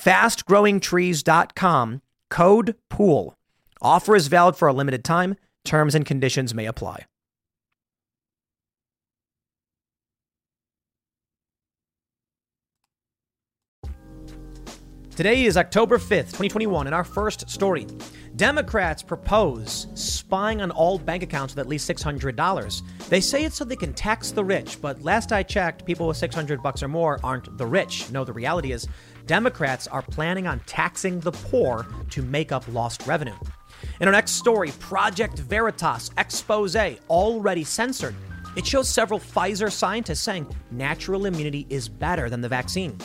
fastgrowingtrees.com, code POOL. Offer is valid for a limited time. Terms and conditions may apply. Today is October 5th, 2021, and our first story. Democrats propose spying on all bank accounts with at least $600. They say it's so they can tax the rich, but last I checked, people with 600 bucks or more aren't the rich. No, the reality is Democrats are planning on taxing the poor to make up lost revenue. In our next story, Project Veritas expose already censored. It shows several Pfizer scientists saying natural immunity is better than the vaccine.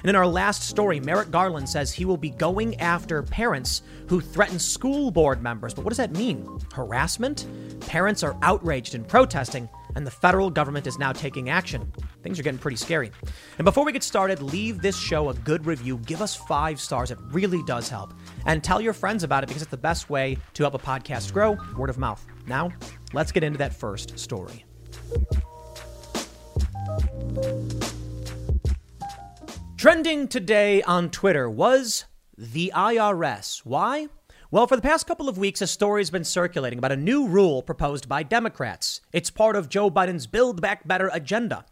And in our last story, Merrick Garland says he will be going after parents who threaten school board members. But what does that mean? Harassment? Parents are outraged and protesting, and the federal government is now taking action. Things are getting pretty scary. And before we get started, leave this show a good review. Give us five stars. It really does help. And tell your friends about it because it's the best way to help a podcast grow word of mouth. Now, let's get into that first story. Trending today on Twitter was the IRS. Why? Well, for the past couple of weeks, a story has been circulating about a new rule proposed by Democrats. It's part of Joe Biden's Build Back Better agenda.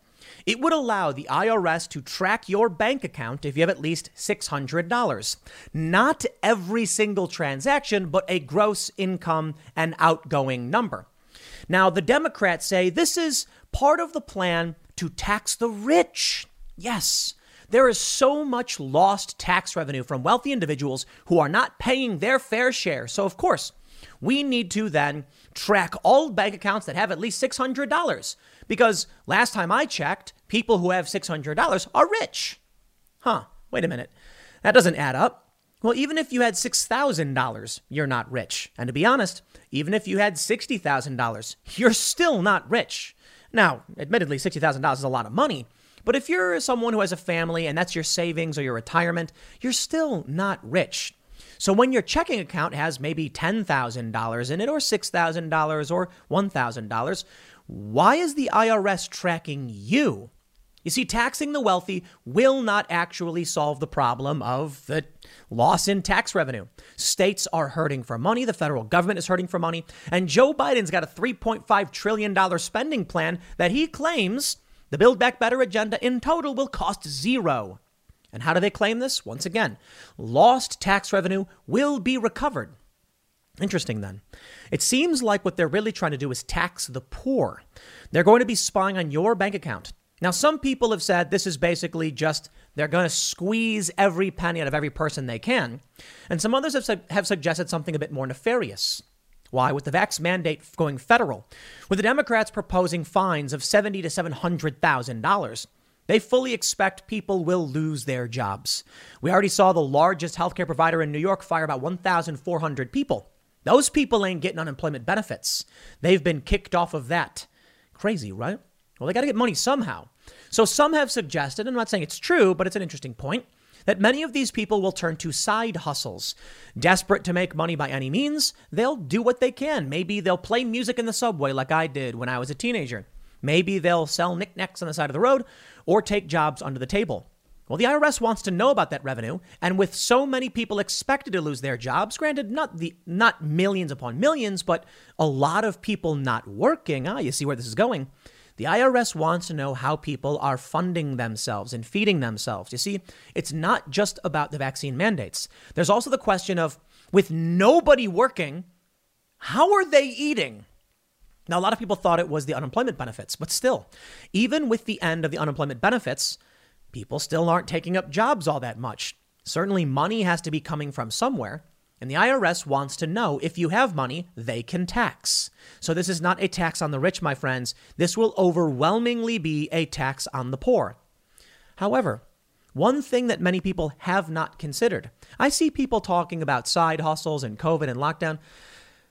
It would allow the IRS to track your bank account if you have at least $600. Not every single transaction, but a gross income and outgoing number. Now, the Democrats say this is part of the plan to tax the rich. Yes. There is so much lost tax revenue from wealthy individuals who are not paying their fair share. So, of course, we need to then track all bank accounts that have at least $600. Because last time I checked, people who have $600 are rich. Huh, wait a minute. That doesn't add up. Well, even if you had $6,000, you're not rich. And to be honest, even if you had $60,000, you're still not rich. Now, admittedly, $60,000 is a lot of money, but if you're someone who has a family and that's your savings or your retirement, you're still not rich. So when your checking account has maybe $10,000 in it or $6,000 or $1,000, why is the IRS tracking you? You see, taxing the wealthy will not actually solve the problem of the loss in tax revenue. States are hurting for money, the federal government is hurting for money, and Joe Biden's got a $3.5 trillion spending plan that he claims the Build Back Better agenda in total will cost zero. And how do they claim this? Once again, lost tax revenue will be recovered. Interesting then. It seems like what they're really trying to do is tax the poor. They're going to be spying on your bank account. Now, some people have said this is basically just they're going to squeeze every penny out of every person they can. And some others have, su- have suggested something a bit more nefarious. Why? With the vax mandate going federal, with the Democrats proposing fines of seventy to seven hundred thousand dollars, they fully expect people will lose their jobs. We already saw the largest healthcare provider in New York fire about 1,400 people. Those people ain't getting unemployment benefits. They've been kicked off of that. Crazy, right? Well, they got to get money somehow. So some have suggested, I'm not saying it's true, but it's an interesting point, that many of these people will turn to side hustles. Desperate to make money by any means, they'll do what they can. Maybe they'll play music in the subway like I did when I was a teenager. Maybe they'll sell knickknacks on the side of the road or take jobs under the table. Well, the IRS wants to know about that revenue, and with so many people expected to lose their jobs, granted not the not millions upon millions, but a lot of people not working, ah, you see where this is going. The IRS wants to know how people are funding themselves and feeding themselves. You see, it's not just about the vaccine mandates. There's also the question of with nobody working, How are they eating? Now, a lot of people thought it was the unemployment benefits, but still, even with the end of the unemployment benefits, people still aren't taking up jobs all that much. Certainly, money has to be coming from somewhere. And the IRS wants to know if you have money, they can tax. So, this is not a tax on the rich, my friends. This will overwhelmingly be a tax on the poor. However, one thing that many people have not considered I see people talking about side hustles and COVID and lockdown,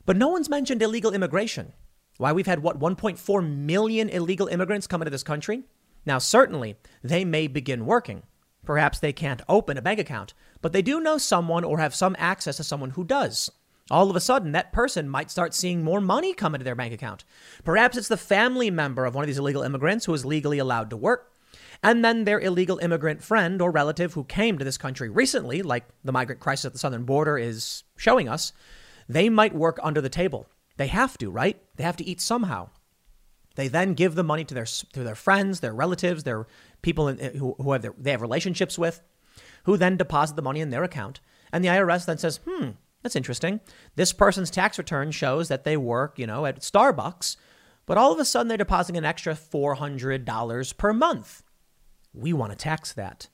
but no one's mentioned illegal immigration. Why we've had, what, 1.4 million illegal immigrants come into this country? Now, certainly, they may begin working. Perhaps they can't open a bank account, but they do know someone or have some access to someone who does. All of a sudden, that person might start seeing more money come into their bank account. Perhaps it's the family member of one of these illegal immigrants who is legally allowed to work, and then their illegal immigrant friend or relative who came to this country recently, like the migrant crisis at the southern border is showing us, they might work under the table. They have to, right? They have to eat somehow. They then give the money to their to their friends, their relatives, their people in, who, who have their, they have relationships with, who then deposit the money in their account. And the IRS then says, hmm, that's interesting. This person's tax return shows that they work, you know, at Starbucks, but all of a sudden they're depositing an extra $400 per month. We want to tax that.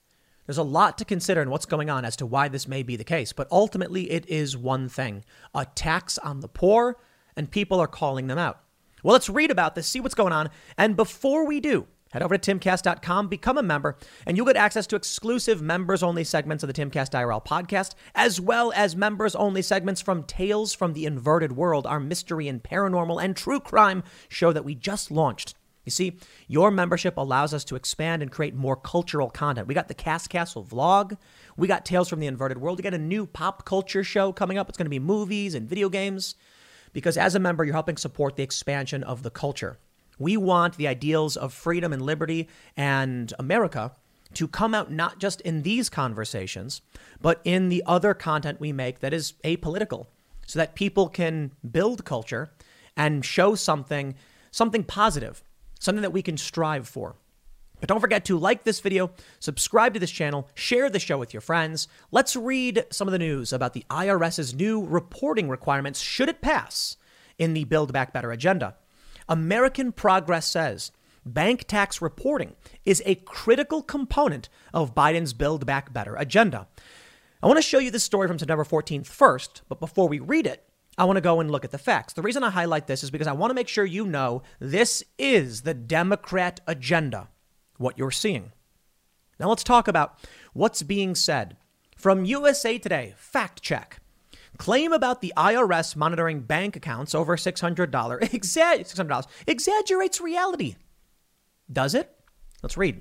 There's a lot to consider in what's going on as to why this may be the case, but ultimately it is one thing a tax on the poor, and people are calling them out. Well, let's read about this, see what's going on. And before we do, head over to timcast.com, become a member, and you'll get access to exclusive members only segments of the Timcast IRL podcast, as well as members only segments from Tales from the Inverted World, our mystery and paranormal and true crime show that we just launched. You see, your membership allows us to expand and create more cultural content. We got the Cast Castle vlog. We got Tales from the Inverted World. We got a new pop culture show coming up. It's going to be movies and video games because as a member, you're helping support the expansion of the culture. We want the ideals of freedom and liberty and America to come out not just in these conversations, but in the other content we make that is apolitical, so that people can build culture and show something, something positive, something that we can strive for. But don't forget to like this video, subscribe to this channel, share the show with your friends. Let's read some of the news about the IRS's new reporting requirements should it pass in the Build Back Better agenda. American Progress says bank tax reporting is a critical component of Biden's Build Back Better agenda. I want to show you this story from September 14th first, but before we read it, I want to go and look at the facts. The reason I highlight this is because I want to make sure you know this is the Democrat agenda what you're seeing. Now let's talk about what's being said. From USA Today, fact check. Claim about the IRS monitoring bank accounts over $600, $600 exaggerates reality. Does it? Let's read.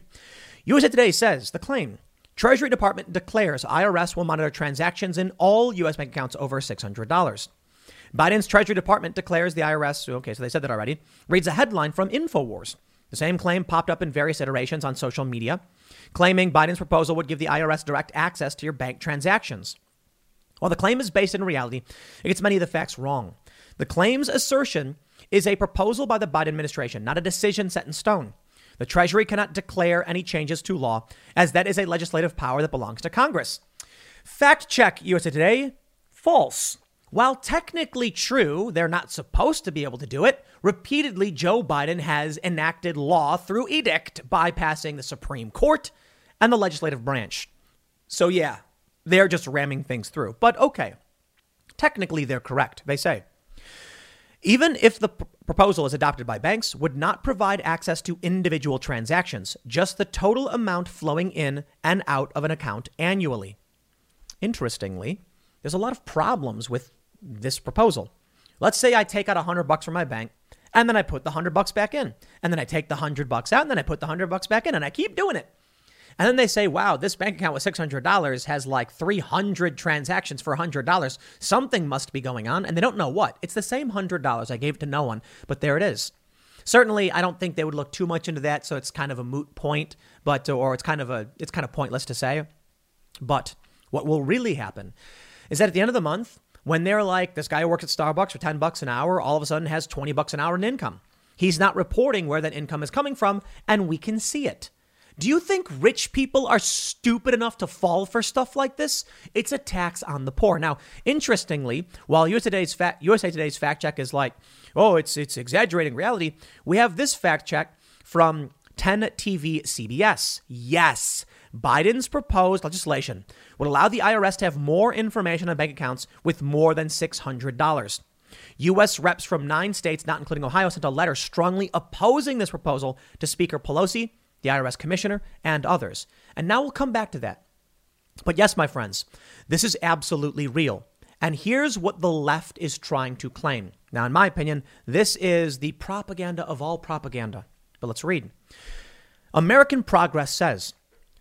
USA Today says the claim Treasury Department declares IRS will monitor transactions in all U.S. bank accounts over $600. Biden's Treasury Department declares the IRS, okay, so they said that already, reads a headline from InfoWars. The same claim popped up in various iterations on social media, claiming Biden's proposal would give the IRS direct access to your bank transactions. While the claim is based in reality, it gets many of the facts wrong. The claim's assertion is a proposal by the Biden administration, not a decision set in stone. The Treasury cannot declare any changes to law, as that is a legislative power that belongs to Congress. Fact check USA Today false. While technically true, they're not supposed to be able to do it. Repeatedly, Joe Biden has enacted law through edict, bypassing the Supreme Court and the legislative branch. So, yeah, they're just ramming things through. But okay, technically, they're correct, they say. Even if the p- proposal is adopted by banks, would not provide access to individual transactions, just the total amount flowing in and out of an account annually. Interestingly, there's a lot of problems with this proposal. Let's say I take out a hundred bucks from my bank and then I put the hundred bucks back in. And then I take the hundred bucks out and then I put the hundred bucks back in and I keep doing it. And then they say, wow, this bank account with $600 has like 300 transactions for $100. Something must be going on. And they don't know what. It's the same $100 I gave it to no one, but there it is. Certainly, I don't think they would look too much into that. So it's kind of a moot point, but, or it's kind of a, it's kind of pointless to say. But what will really happen is that at the end of the month, when they're like, this guy who works at Starbucks for 10 bucks an hour, all of a sudden has 20 bucks an hour in income. He's not reporting where that income is coming from, and we can see it. Do you think rich people are stupid enough to fall for stuff like this? It's a tax on the poor. Now, interestingly, while USA Today's fact, USA Today's fact check is like, oh, it's it's exaggerating reality, we have this fact check from 10 TV CBS. Yes, Biden's proposed legislation would allow the IRS to have more information on bank accounts with more than $600. U.S. reps from nine states, not including Ohio, sent a letter strongly opposing this proposal to Speaker Pelosi, the IRS commissioner, and others. And now we'll come back to that. But yes, my friends, this is absolutely real. And here's what the left is trying to claim. Now, in my opinion, this is the propaganda of all propaganda. But let's read. American Progress says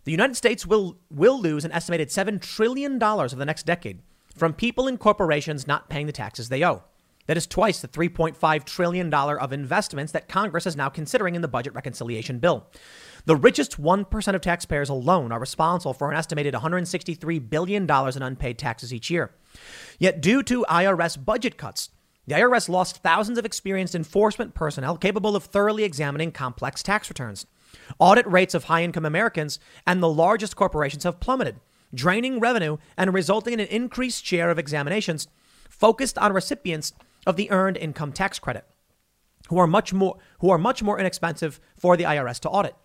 the United States will, will lose an estimated $7 trillion over the next decade from people and corporations not paying the taxes they owe. That is twice the $3.5 trillion of investments that Congress is now considering in the budget reconciliation bill. The richest 1% of taxpayers alone are responsible for an estimated $163 billion in unpaid taxes each year. Yet, due to IRS budget cuts, the IRS lost thousands of experienced enforcement personnel capable of thoroughly examining complex tax returns. Audit rates of high income Americans and the largest corporations have plummeted, draining revenue and resulting in an increased share of examinations focused on recipients of the earned income tax credit, who are much more who are much more inexpensive for the IRS to audit.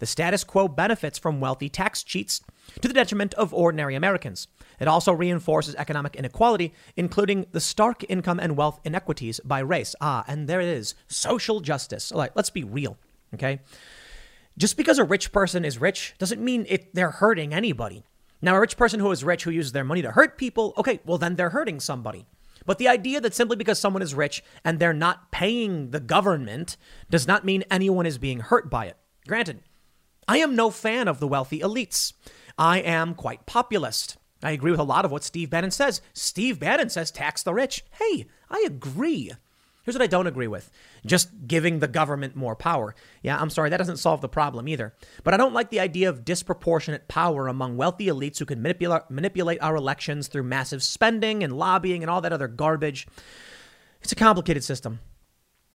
The status quo benefits from wealthy tax cheats to the detriment of ordinary Americans. It also reinforces economic inequality, including the stark income and wealth inequities by race. Ah, and there it is social justice. Like, let's be real, okay? Just because a rich person is rich doesn't mean it, they're hurting anybody. Now, a rich person who is rich who uses their money to hurt people, okay, well, then they're hurting somebody. But the idea that simply because someone is rich and they're not paying the government does not mean anyone is being hurt by it. Granted, I am no fan of the wealthy elites. I am quite populist. I agree with a lot of what Steve Bannon says. Steve Bannon says tax the rich. Hey, I agree. Here's what I don't agree with just giving the government more power. Yeah, I'm sorry, that doesn't solve the problem either. But I don't like the idea of disproportionate power among wealthy elites who can manipulate, manipulate our elections through massive spending and lobbying and all that other garbage. It's a complicated system.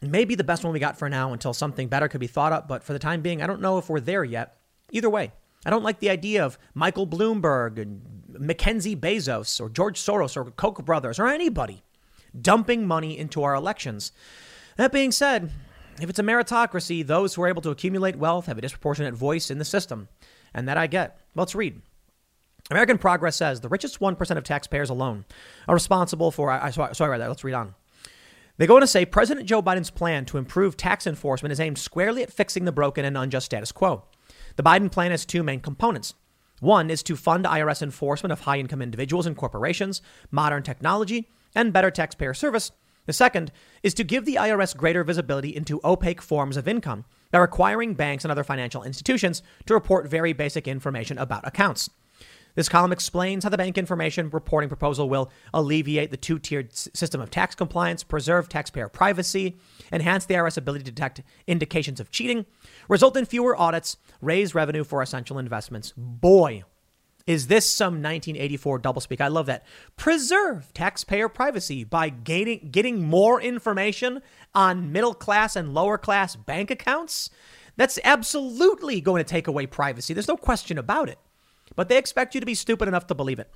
maybe the best one we got for now until something better could be thought up. But for the time being, I don't know if we're there yet. Either way, I don't like the idea of Michael Bloomberg and Mackenzie Bezos or George Soros or Koch brothers or anybody dumping money into our elections. That being said, if it's a meritocracy, those who are able to accumulate wealth have a disproportionate voice in the system. And that I get. Let's read. American Progress says the richest 1% of taxpayers alone are responsible for. I, sorry, sorry about that. Let's read on. They go on to say President Joe Biden's plan to improve tax enforcement is aimed squarely at fixing the broken and unjust status quo. The Biden plan has two main components. One is to fund IRS enforcement of high income individuals and corporations, modern technology, and better taxpayer service. The second is to give the IRS greater visibility into opaque forms of income by requiring banks and other financial institutions to report very basic information about accounts. This column explains how the bank information reporting proposal will alleviate the two tiered system of tax compliance, preserve taxpayer privacy, enhance the IRS ability to detect indications of cheating, result in fewer audits, raise revenue for essential investments. Boy, is this some 1984 doublespeak? I love that. Preserve taxpayer privacy by gaining, getting more information on middle class and lower class bank accounts. That's absolutely going to take away privacy. There's no question about it. But they expect you to be stupid enough to believe it.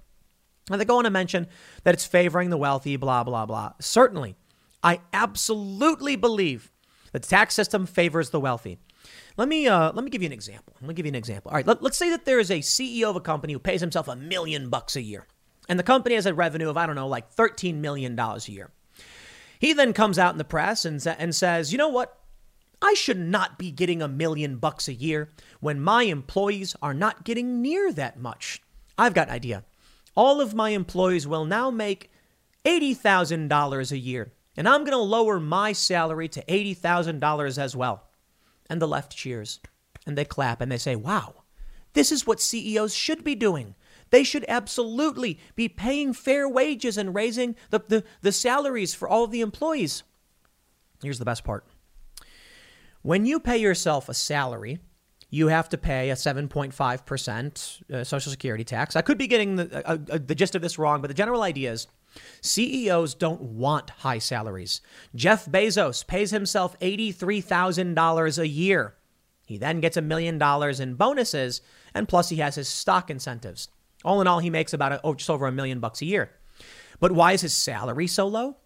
And they go on to mention that it's favoring the wealthy, blah, blah, blah. Certainly, I absolutely believe that the tax system favors the wealthy. Let me uh, let me give you an example. Let me give you an example. All right, let, let's say that there is a CEO of a company who pays himself a million bucks a year, and the company has a revenue of I don't know, like thirteen million dollars a year. He then comes out in the press and and says, you know what? I should not be getting a million bucks a year when my employees are not getting near that much. I've got an idea. All of my employees will now make $80,000 a year, and I'm going to lower my salary to $80,000 as well. And the left cheers, and they clap, and they say, wow, this is what CEOs should be doing. They should absolutely be paying fair wages and raising the, the, the salaries for all the employees. Here's the best part when you pay yourself a salary, you have to pay a 7.5% uh, Social Security tax. I could be getting the, uh, uh, the gist of this wrong, but the general idea is CEOs don't want high salaries. Jeff Bezos pays himself $83,000 a year. He then gets a million dollars in bonuses, and plus he has his stock incentives. All in all, he makes about a, oh, just over a million bucks a year. But why is his salary so low?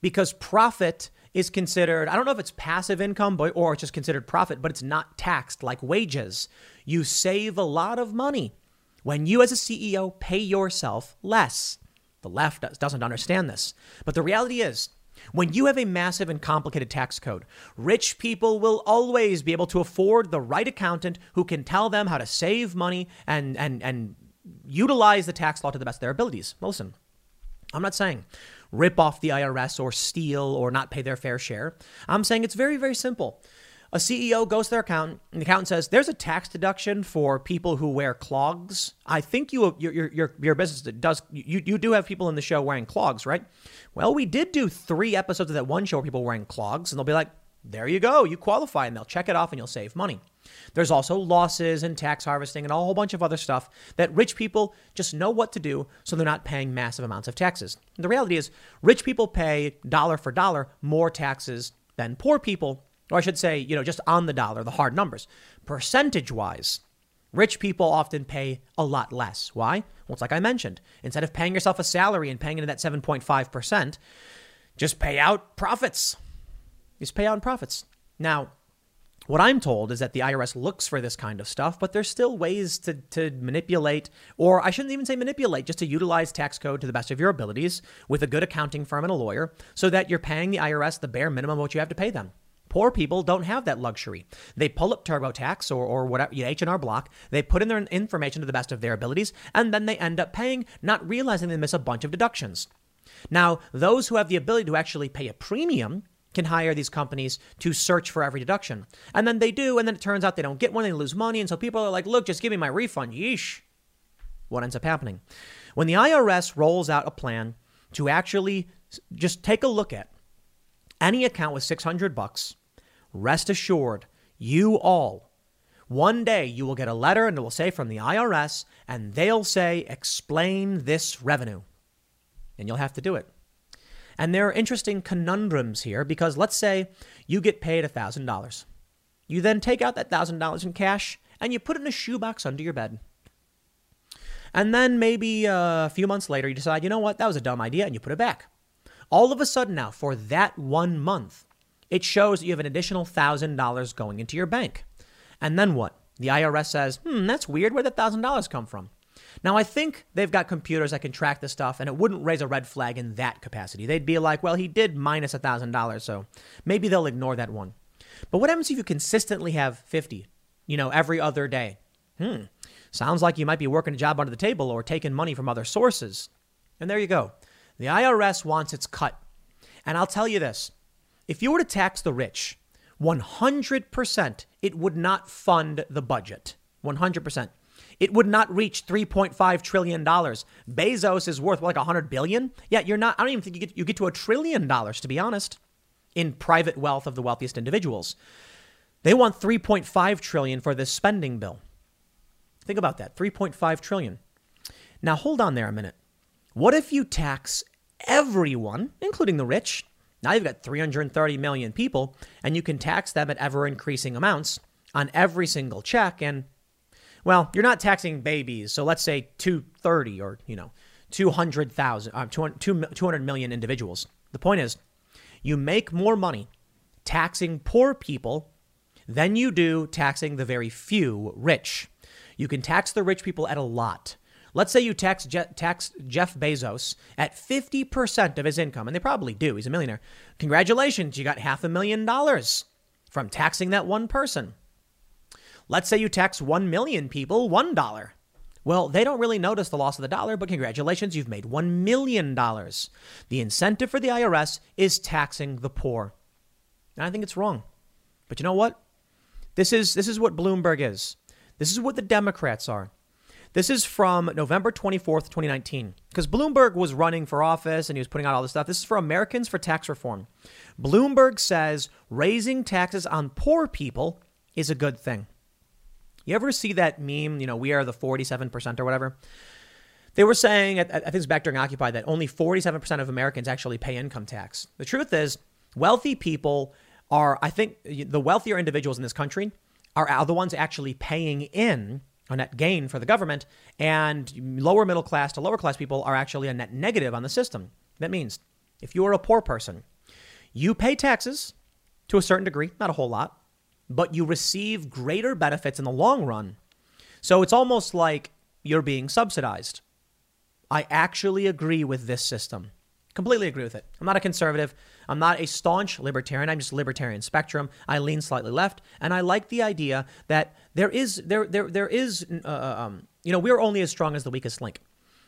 Because profit is considered, I don't know if it's passive income or it's just considered profit, but it's not taxed like wages. You save a lot of money when you, as a CEO, pay yourself less. The left doesn't understand this. But the reality is, when you have a massive and complicated tax code, rich people will always be able to afford the right accountant who can tell them how to save money and, and, and utilize the tax law to the best of their abilities. Listen, I'm not saying rip off the IRS or steal or not pay their fair share. I'm saying it's very, very simple. A CEO goes to their accountant, and the accountant says, "There's a tax deduction for people who wear clogs. I think you your your your business does you you do have people in the show wearing clogs, right? Well, we did do three episodes of that one show where people were wearing clogs, and they'll be like, "There you go, you qualify," and they'll check it off, and you'll save money. There's also losses and tax harvesting and a whole bunch of other stuff that rich people just know what to do so they're not paying massive amounts of taxes. And the reality is, rich people pay dollar for dollar more taxes than poor people, or I should say, you know, just on the dollar, the hard numbers. Percentage wise, rich people often pay a lot less. Why? Well, it's like I mentioned. Instead of paying yourself a salary and paying into that 7.5%, just pay out profits. Just pay out profits. Now, what I'm told is that the IRS looks for this kind of stuff, but there's still ways to, to manipulate, or I shouldn't even say manipulate, just to utilize tax code to the best of your abilities with a good accounting firm and a lawyer so that you're paying the IRS the bare minimum of what you have to pay them. Poor people don't have that luxury. They pull up TurboTax or, or whatever, H&R Block, they put in their information to the best of their abilities, and then they end up paying, not realizing they miss a bunch of deductions. Now, those who have the ability to actually pay a premium can hire these companies to search for every deduction. And then they do, and then it turns out they don't get one, they lose money. And so people are like, look, just give me my refund. Yeesh. What ends up happening? When the IRS rolls out a plan to actually just take a look at any account with 600 bucks, rest assured, you all, one day you will get a letter and it will say from the IRS, and they'll say, explain this revenue. And you'll have to do it. And there are interesting conundrums here because let's say you get paid $1,000. You then take out that $1,000 in cash and you put it in a shoebox under your bed. And then maybe uh, a few months later, you decide, you know what, that was a dumb idea, and you put it back. All of a sudden, now, for that one month, it shows that you have an additional $1,000 going into your bank. And then what? The IRS says, hmm, that's weird. Where'd that $1,000 come from? Now, I think they've got computers that can track this stuff, and it wouldn't raise a red flag in that capacity. They'd be like, well, he did minus $1,000, so maybe they'll ignore that one. But what happens if you consistently have 50, you know, every other day? Hmm, sounds like you might be working a job under the table or taking money from other sources. And there you go. The IRS wants its cut. And I'll tell you this if you were to tax the rich, 100% it would not fund the budget. 100% it would not reach 3.5 trillion dollars. Bezos is worth like 100 billion. Yeah, you're not I don't even think you get you get to a trillion dollars to be honest in private wealth of the wealthiest individuals. They want 3.5 trillion for this spending bill. Think about that. 3.5 trillion. Now hold on there a minute. What if you tax everyone, including the rich? Now you've got 330 million people and you can tax them at ever increasing amounts on every single check and well, you're not taxing babies, so let's say 230 or, you know, 200,000, uh, 200 million individuals. The point is, you make more money taxing poor people than you do taxing the very few rich. You can tax the rich people at a lot. Let's say you tax, Je- tax Jeff Bezos at 50% of his income, and they probably do. He's a millionaire. Congratulations, you got half a million dollars from taxing that one person. Let's say you tax 1 million people $1. Well, they don't really notice the loss of the dollar, but congratulations, you've made $1 million. The incentive for the IRS is taxing the poor. And I think it's wrong. But you know what? This is, this is what Bloomberg is. This is what the Democrats are. This is from November 24th, 2019, because Bloomberg was running for office and he was putting out all this stuff. This is for Americans for Tax Reform. Bloomberg says raising taxes on poor people is a good thing. You ever see that meme, you know, we are the 47% or whatever? They were saying, I think it's back during Occupy, that only 47% of Americans actually pay income tax. The truth is, wealthy people are, I think, the wealthier individuals in this country are, are the ones actually paying in a net gain for the government, and lower middle class to lower class people are actually a net negative on the system. That means if you are a poor person, you pay taxes to a certain degree, not a whole lot, but you receive greater benefits in the long run. So it's almost like you're being subsidized. I actually agree with this system. Completely agree with it. I'm not a conservative. I'm not a staunch libertarian. I'm just libertarian spectrum. I lean slightly left, and I like the idea that there is there there there is uh, uh, um, you know we're only as strong as the weakest link.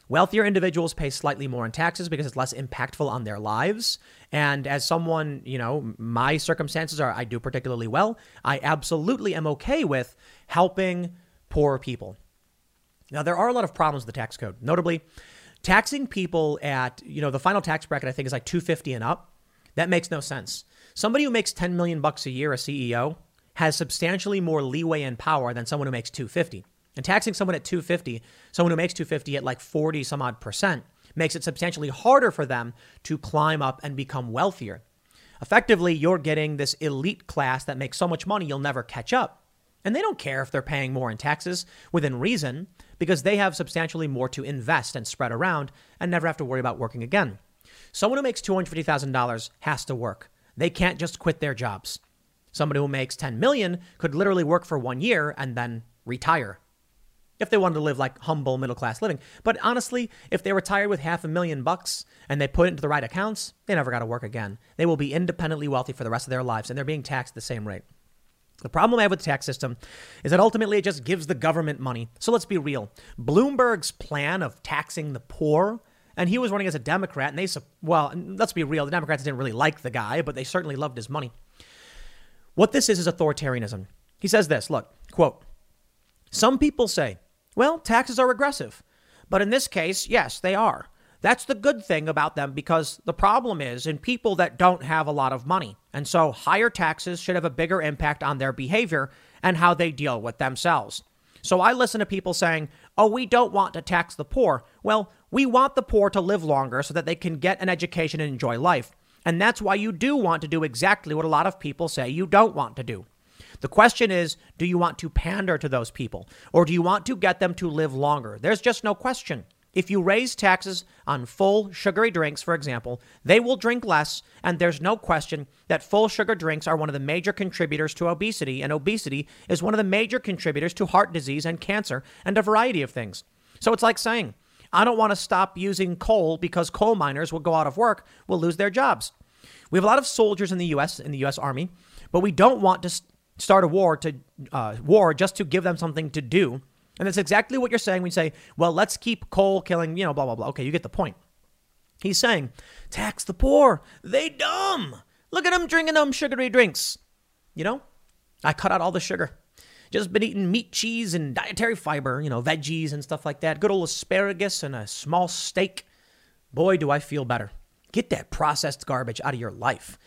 Wealthier individuals pay slightly more in taxes because it's less impactful on their lives. And as someone, you know, my circumstances are I do particularly well. I absolutely am okay with helping poor people. Now, there are a lot of problems with the tax code, notably taxing people at, you know, the final tax bracket, I think is like 250 and up. That makes no sense. Somebody who makes 10 million bucks a year, a CEO, has substantially more leeway and power than someone who makes 250. And taxing someone at 250, someone who makes 250 at like 40 some odd percent, makes it substantially harder for them to climb up and become wealthier. Effectively, you're getting this elite class that makes so much money you'll never catch up. And they don't care if they're paying more in taxes within reason because they have substantially more to invest and spread around and never have to worry about working again. Someone who makes $250,000 has to work. They can't just quit their jobs. Somebody who makes 10 million could literally work for 1 year and then retire if they wanted to live like humble middle class living. But honestly, if they retired with half a million bucks and they put it into the right accounts, they never got to work again. They will be independently wealthy for the rest of their lives and they're being taxed the same rate. The problem I have with the tax system is that ultimately it just gives the government money. So let's be real. Bloomberg's plan of taxing the poor, and he was running as a Democrat, and they, well, let's be real, the Democrats didn't really like the guy, but they certainly loved his money. What this is is authoritarianism. He says this look, quote, some people say well, taxes are regressive. But in this case, yes, they are. That's the good thing about them because the problem is in people that don't have a lot of money. And so higher taxes should have a bigger impact on their behavior and how they deal with themselves. So I listen to people saying, oh, we don't want to tax the poor. Well, we want the poor to live longer so that they can get an education and enjoy life. And that's why you do want to do exactly what a lot of people say you don't want to do. The question is do you want to pander to those people or do you want to get them to live longer? There's just no question. If you raise taxes on full sugary drinks, for example, they will drink less, and there's no question that full sugar drinks are one of the major contributors to obesity, and obesity is one of the major contributors to heart disease and cancer and a variety of things. So it's like saying, I don't want to stop using coal because coal miners will go out of work, will lose their jobs. We have a lot of soldiers in the U.S. in the U.S. Army, but we don't want to start a war to uh, war just to give them something to do. And that's exactly what you're saying when you say, well, let's keep coal killing, you know, blah, blah, blah. Okay, you get the point. He's saying, tax the poor. They dumb. Look at them drinking them sugary drinks. You know, I cut out all the sugar. Just been eating meat, cheese, and dietary fiber, you know, veggies and stuff like that. Good old asparagus and a small steak. Boy, do I feel better. Get that processed garbage out of your life.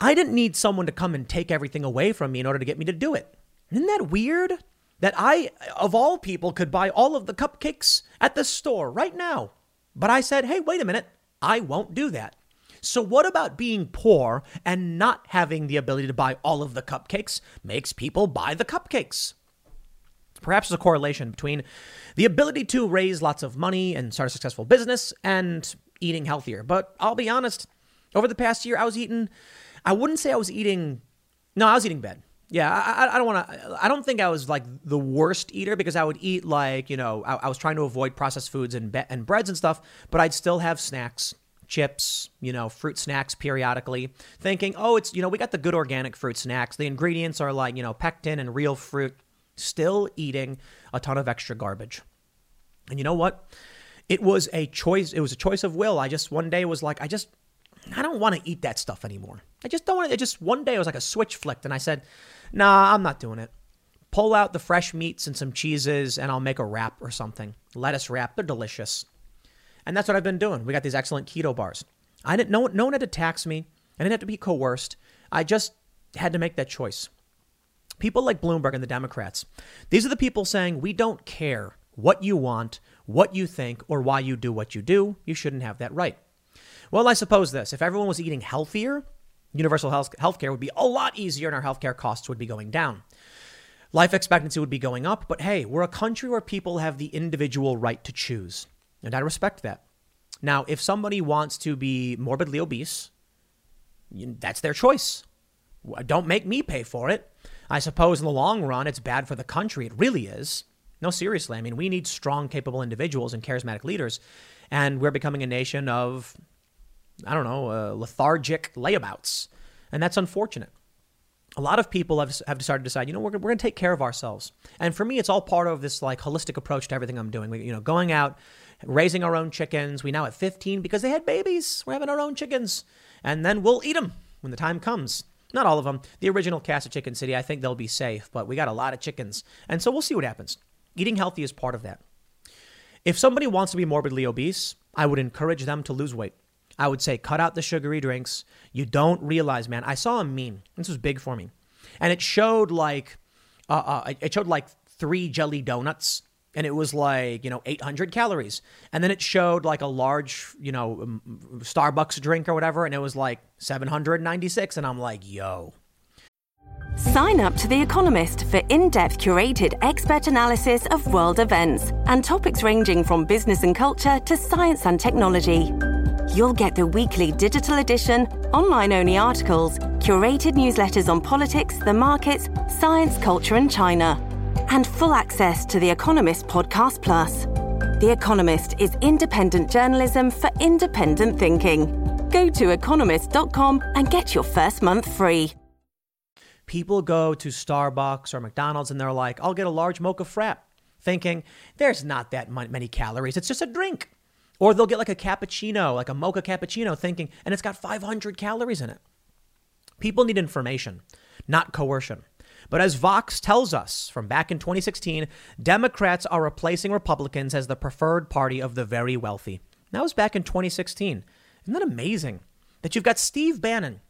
I didn't need someone to come and take everything away from me in order to get me to do it. Isn't that weird? That I, of all people, could buy all of the cupcakes at the store right now. But I said, hey, wait a minute, I won't do that. So, what about being poor and not having the ability to buy all of the cupcakes makes people buy the cupcakes? Perhaps there's a correlation between the ability to raise lots of money and start a successful business and eating healthier. But I'll be honest, over the past year, I was eating I wouldn't say I was eating. No, I was eating bad. Yeah, I, I don't want to. I don't think I was like the worst eater because I would eat like you know I, I was trying to avoid processed foods and be- and breads and stuff, but I'd still have snacks, chips, you know, fruit snacks periodically, thinking, oh, it's you know we got the good organic fruit snacks. The ingredients are like you know pectin and real fruit. Still eating a ton of extra garbage, and you know what? It was a choice. It was a choice of will. I just one day was like, I just I don't want to eat that stuff anymore. I just don't want to. Just one day, it was like a switch flicked, and I said, Nah, I'm not doing it. Pull out the fresh meats and some cheeses, and I'll make a wrap or something. Lettuce wrap. They're delicious. And that's what I've been doing. We got these excellent keto bars. I didn't. No, no one had to tax me. I didn't have to be coerced. I just had to make that choice. People like Bloomberg and the Democrats. These are the people saying we don't care what you want, what you think, or why you do what you do. You shouldn't have that right. Well, I suppose this if everyone was eating healthier, universal health care would be a lot easier and our healthcare costs would be going down. Life expectancy would be going up, but hey, we're a country where people have the individual right to choose. And I respect that. Now, if somebody wants to be morbidly obese, that's their choice. Don't make me pay for it. I suppose in the long run, it's bad for the country. It really is. No, seriously. I mean, we need strong, capable individuals and charismatic leaders. And we're becoming a nation of I don't know, uh, lethargic layabouts. And that's unfortunate. A lot of people have, have decided to decide, you know, we're, we're going to take care of ourselves. And for me, it's all part of this like holistic approach to everything I'm doing. We, you know, going out, raising our own chickens. We now have 15 because they had babies. We're having our own chickens. And then we'll eat them when the time comes. Not all of them. The original cast of Chicken City, I think they'll be safe, but we got a lot of chickens. And so we'll see what happens. Eating healthy is part of that. If somebody wants to be morbidly obese, I would encourage them to lose weight. I would say cut out the sugary drinks. You don't realize, man. I saw a meme. This was big for me, and it showed like, uh, uh, it showed like three jelly donuts, and it was like you know 800 calories, and then it showed like a large you know Starbucks drink or whatever, and it was like 796, and I'm like, yo. Sign up to The Economist for in depth curated expert analysis of world events and topics ranging from business and culture to science and technology you'll get the weekly digital edition, online only articles, curated newsletters on politics, the markets, science, culture, and China, and full access to The Economist Podcast Plus. The Economist is independent journalism for independent thinking. Go to economist.com and get your first month free. People go to Starbucks or McDonald's and they're like, I'll get a large mocha frap, thinking there's not that many calories. It's just a drink. Or they'll get like a cappuccino, like a mocha cappuccino, thinking, and it's got 500 calories in it. People need information, not coercion. But as Vox tells us from back in 2016, Democrats are replacing Republicans as the preferred party of the very wealthy. That was back in 2016. Isn't that amazing? That you've got Steve Bannon,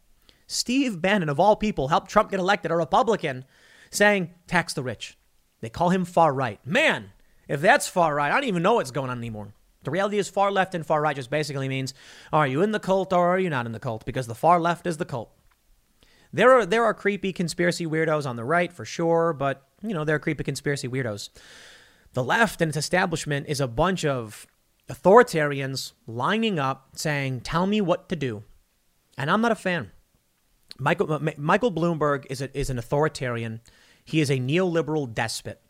Steve Bannon, of all people, helped Trump get elected, a Republican, saying, tax the rich. They call him far right. Man, if that's far right, I don't even know what's going on anymore. The reality is far left and far right just basically means are you in the cult or are you not in the cult? Because the far left is the cult. There are there are creepy conspiracy weirdos on the right for sure, but you know, there are creepy conspiracy weirdos. The left and its establishment is a bunch of authoritarians lining up saying, "Tell me what to do." And I'm not a fan. Michael Michael Bloomberg is a, is an authoritarian. He is a neoliberal despot.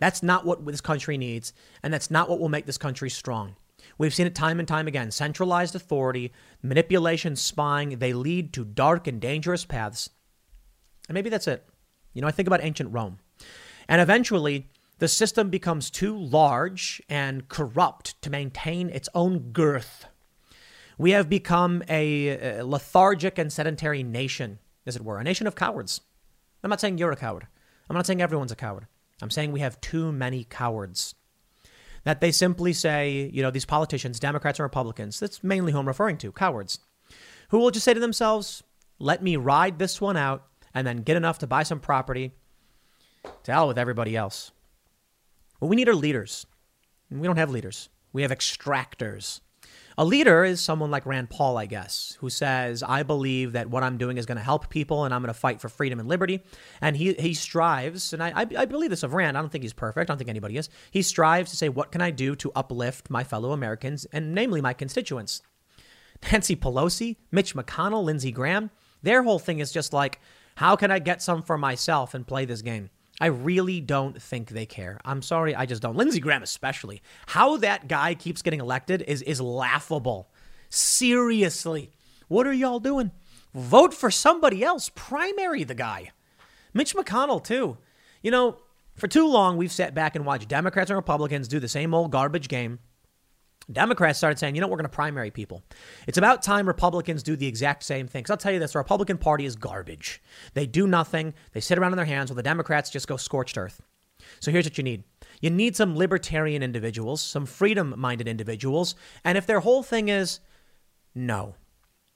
That's not what this country needs, and that's not what will make this country strong. We've seen it time and time again. Centralized authority, manipulation, spying, they lead to dark and dangerous paths. And maybe that's it. You know, I think about ancient Rome. And eventually, the system becomes too large and corrupt to maintain its own girth. We have become a, lethargic and sedentary nation, as it were, a nation of cowards. I'm not saying you're a coward. I'm not saying everyone's a coward. I'm saying we have too many cowards. That they simply say, you know, these politicians, Democrats and Republicans, that's mainly who I'm referring to, cowards, who will just say to themselves, let me ride this one out and then get enough to buy some property to hell with everybody else. What we need are leaders. We don't have leaders, we have extractors. A leader is someone like Rand Paul, I guess, who says, I believe that what I'm doing is going to help people and I'm going to fight for freedom and liberty. And he, he strives, and I, I, I believe this of Rand. I don't think he's perfect. I don't think anybody is. He strives to say, what can I do to uplift my fellow Americans and namely my constituents? Nancy Pelosi, Mitch McConnell, Lindsey Graham, their whole thing is just like, How can I get some for myself and play this game? I really don't think they care. I'm sorry, I just don't. Lindsey Graham, especially. How that guy keeps getting elected is, is laughable. Seriously. What are y'all doing? Vote for somebody else. Primary the guy. Mitch McConnell, too. You know, for too long, we've sat back and watched Democrats and Republicans do the same old garbage game. Democrats started saying, you know, we're going to primary people. It's about time Republicans do the exact same thing. Because I'll tell you this the Republican Party is garbage. They do nothing, they sit around on their hands, while the Democrats just go scorched earth. So here's what you need you need some libertarian individuals, some freedom minded individuals. And if their whole thing is, no,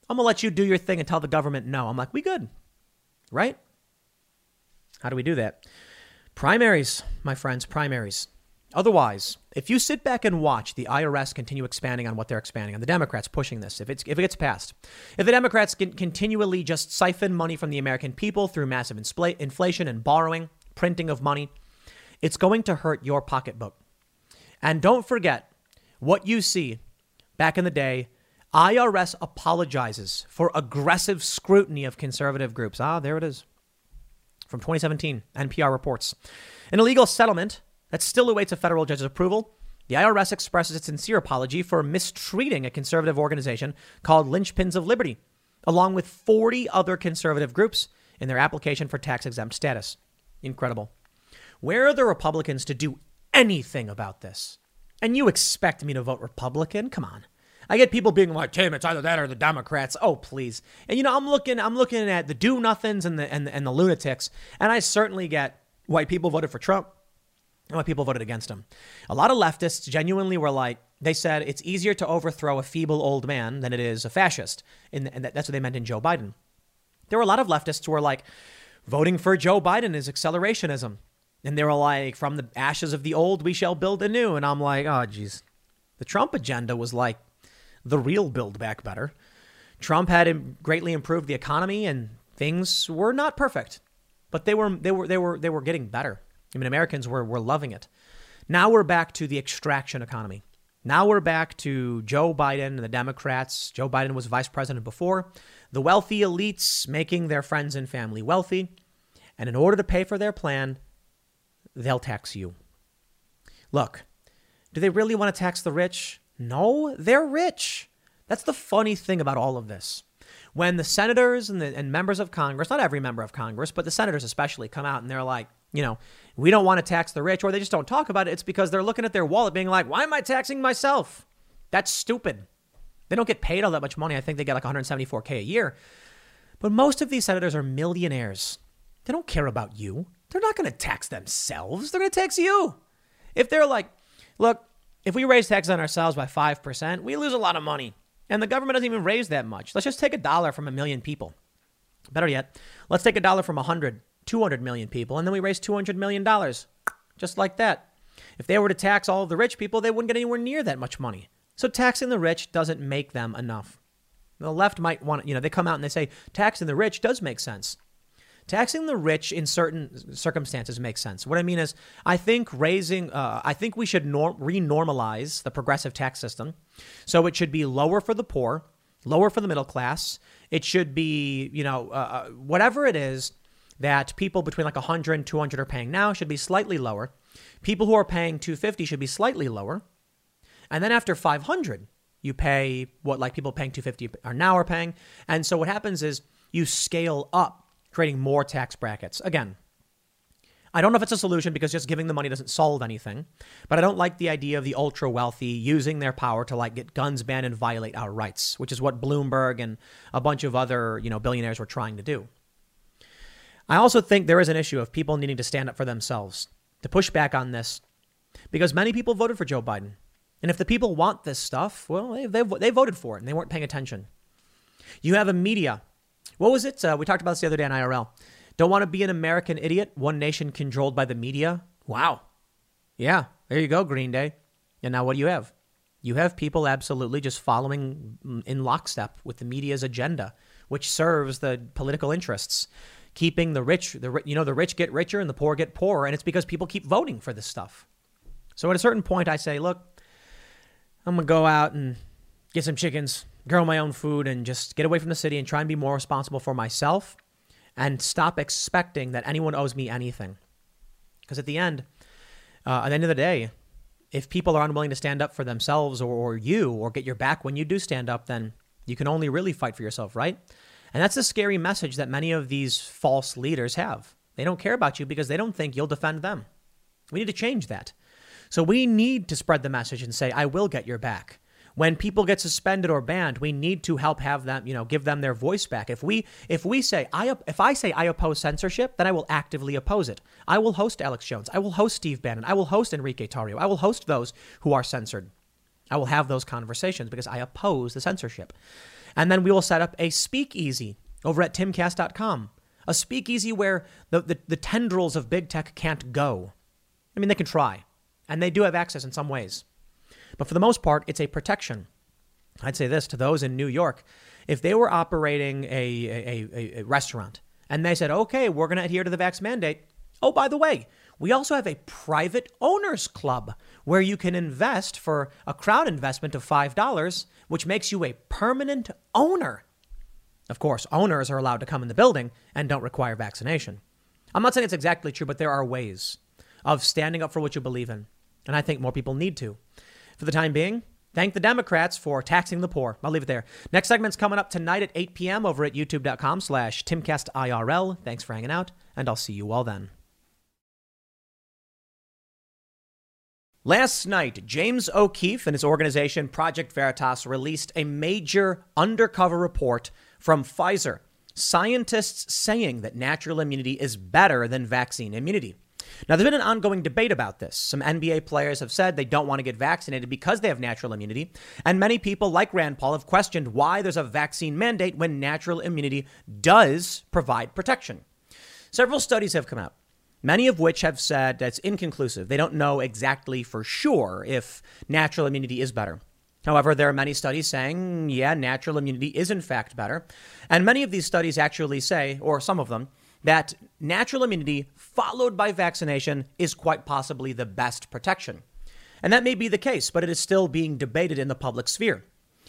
I'm going to let you do your thing and tell the government no, I'm like, we good. Right? How do we do that? Primaries, my friends, primaries. Otherwise, if you sit back and watch the IRS continue expanding on what they're expanding on, the Democrats pushing this, if, it's, if it gets passed, if the Democrats can continually just siphon money from the American people through massive inflation and borrowing, printing of money, it's going to hurt your pocketbook. And don't forget what you see back in the day. IRS apologizes for aggressive scrutiny of conservative groups. Ah, there it is. From 2017, NPR reports. An illegal settlement that still awaits a federal judge's approval. The IRS expresses its sincere apology for mistreating a conservative organization called Linchpins of Liberty, along with 40 other conservative groups in their application for tax exempt status. Incredible. Where are the Republicans to do anything about this? And you expect me to vote Republican? Come on. I get people being like, Tim, it's either that or the Democrats. Oh, please. And you know, I'm looking, I'm looking at the do nothings and the and, and the lunatics, and I certainly get why people voted for Trump why people voted against him. A lot of leftists genuinely were like, they said it's easier to overthrow a feeble old man than it is a fascist. And, that's what they meant in Joe Biden. There were a lot of leftists who were like, voting for Joe Biden is accelerationism. And they were like, from the ashes of the old, we shall build a new. And I'm like, oh, geez. The Trump agenda was like the real build back better. Trump had greatly improved the economy and things were not perfect, but they were, they were, they were, they were getting better. I mean, Americans were, were loving it. Now we're back to the extraction economy. Now we're back to Joe Biden and the Democrats. Joe Biden was vice president before. The wealthy elites making their friends and family wealthy. And in order to pay for their plan, they'll tax you. Look, do they really want to tax the rich? No, they're rich. That's the funny thing about all of this. When the senators and, the, and members of Congress, not every member of Congress, but the senators especially, come out and they're like, you know, we don't want to tax the rich, or they just don't talk about it. It's because they're looking at their wallet being like, why am I taxing myself? That's stupid. They don't get paid all that much money. I think they get like 174K a year. But most of these senators are millionaires. They don't care about you. They're not going to tax themselves. They're going to tax you. If they're like, look, if we raise taxes on ourselves by 5%, we lose a lot of money. And the government doesn't even raise that much. Let's just take a dollar from a million people. Better yet, let's take a dollar from 100 200 million people, and then we raise $200 million. Just like that. If they were to tax all of the rich people, they wouldn't get anywhere near that much money. So taxing the rich doesn't make them enough. The left might want, you know, they come out and they say taxing the rich does make sense. Taxing the rich in certain circumstances makes sense. What I mean is, I think raising, uh, I think we should norm- renormalize the progressive tax system. So it should be lower for the poor, lower for the middle class. It should be, you know, uh, uh whatever it is that people between like 100 and 200 are paying now should be slightly lower. People who are paying 250 should be slightly lower. And then after 500, you pay what like people paying 250 are now are paying. And so what happens is you scale up, creating more tax brackets. Again, I don't know if it's a solution because just giving the money doesn't solve anything, but I don't like the idea of the ultra wealthy using their power to like get guns banned and violate our rights, which is what Bloomberg and a bunch of other, you know, billionaires were trying to do. I also think there is an issue of people needing to stand up for themselves, to push back on this, because many people voted for Joe Biden. And if the people want this stuff, well, they, they, they voted for it and they weren't paying attention. You have a media. What was it? Uh, we talked about this the other day on IRL. Don't want to be an American idiot, one nation controlled by the media. Wow. Yeah, there you go, Green Day. And now what do you have? You have people absolutely just following in lockstep with the media's agenda, which serves the political interests keeping the rich, the you know, the rich get richer and the poor get poorer, and it's because people keep voting for this stuff. So at a certain point, I say, look, I'm gonna go out and get some chickens, grow my own food, and just get away from the city and try and be more responsible for myself and stop expecting that anyone owes me anything. Because at the end, uh, at the end of the day, if people are unwilling to stand up for themselves or, or you or get your back when you do stand up, then you can only really fight for yourself, right? And that's the scary message that many of these false leaders have. They don't care about you because they don't think you'll defend them. We need to change that. So we need to spread the message and say, I will get your back. When people get suspended or banned, we need to help have them, you know, give them their voice back. If we if we say I if I say I oppose censorship, then I will actively oppose it. I will host Alex Jones. I will host Steve Bannon. I will host Enrique Tarrio. I will host those who are censored. I will have those conversations because I oppose the censorship. And then we will set up a speakeasy over at timcast.com. A speakeasy where the, the, the tendrils of big tech can't go. I mean, they can try, and they do have access in some ways. But for the most part, it's a protection. I'd say this to those in New York if they were operating a, a, a, a restaurant and they said, okay, we're going to adhere to the vax mandate. Oh, by the way, we also have a private owners club where you can invest for a crowd investment of $5, which makes you a permanent owner. Of course, owners are allowed to come in the building and don't require vaccination. I'm not saying it's exactly true, but there are ways of standing up for what you believe in. And I think more people need to. For the time being, thank the Democrats for taxing the poor. I'll leave it there. Next segment's coming up tonight at 8 p.m. over at youtube.com slash timcastirl. Thanks for hanging out, and I'll see you all then. Last night, James O'Keefe and his organization Project Veritas released a major undercover report from Pfizer. Scientists saying that natural immunity is better than vaccine immunity. Now, there's been an ongoing debate about this. Some NBA players have said they don't want to get vaccinated because they have natural immunity. And many people, like Rand Paul, have questioned why there's a vaccine mandate when natural immunity does provide protection. Several studies have come out, many of which have said that's inconclusive. They don't know exactly for sure if natural immunity is better. However, there are many studies saying, yeah, natural immunity is in fact better. And many of these studies actually say, or some of them, that natural immunity followed by vaccination is quite possibly the best protection. And that may be the case, but it is still being debated in the public sphere.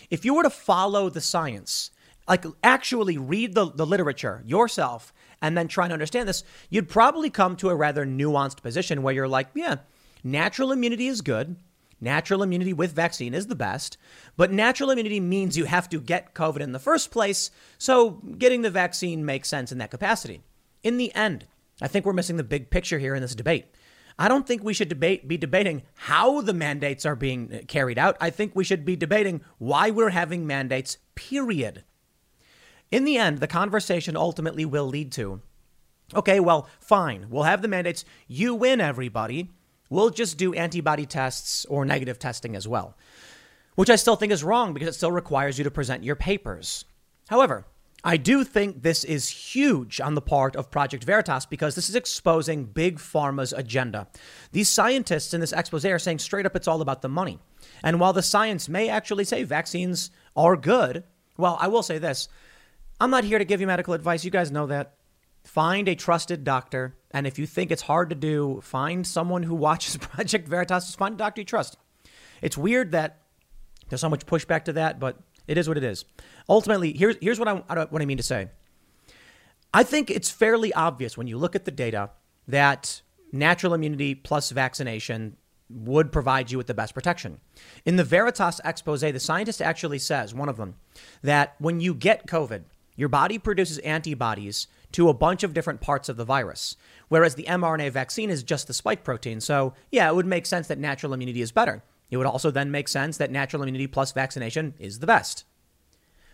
If you were to follow the science, like actually read the, the literature yourself and then try to understand this, you'd probably come to a rather nuanced position where you're like, yeah, natural immunity is good. Natural immunity with vaccine is the best, but natural immunity means you have to get COVID in the first place, so getting the vaccine makes sense in that capacity. In the end, I think we're missing the big picture here in this debate. I don't think we should debate be debating how the mandates are being carried out. I think we should be debating why we're having mandates, period. In the end, the conversation ultimately will lead to okay, well, fine. We'll have the mandates. You win, everybody. We'll just do antibody tests or negative testing as well, which I still think is wrong because it still requires you to present your papers. However, I do think this is huge on the part of Project Veritas because this is exposing Big Pharma's agenda. These scientists in this expose are saying straight up it's all about the money. And while the science may actually say vaccines are good, well, I will say this I'm not here to give you medical advice. You guys know that. Find a trusted doctor. And if you think it's hard to do, find someone who watches Project Veritas. Just find a doctor you trust. It's weird that there's so much pushback to that, but it is what it is. Ultimately, here's, here's what, I, what I mean to say. I think it's fairly obvious when you look at the data that natural immunity plus vaccination would provide you with the best protection. In the Veritas expose, the scientist actually says, one of them, that when you get COVID, your body produces antibodies to a bunch of different parts of the virus, whereas the mRNA vaccine is just the spike protein. So, yeah, it would make sense that natural immunity is better. It would also then make sense that natural immunity plus vaccination is the best.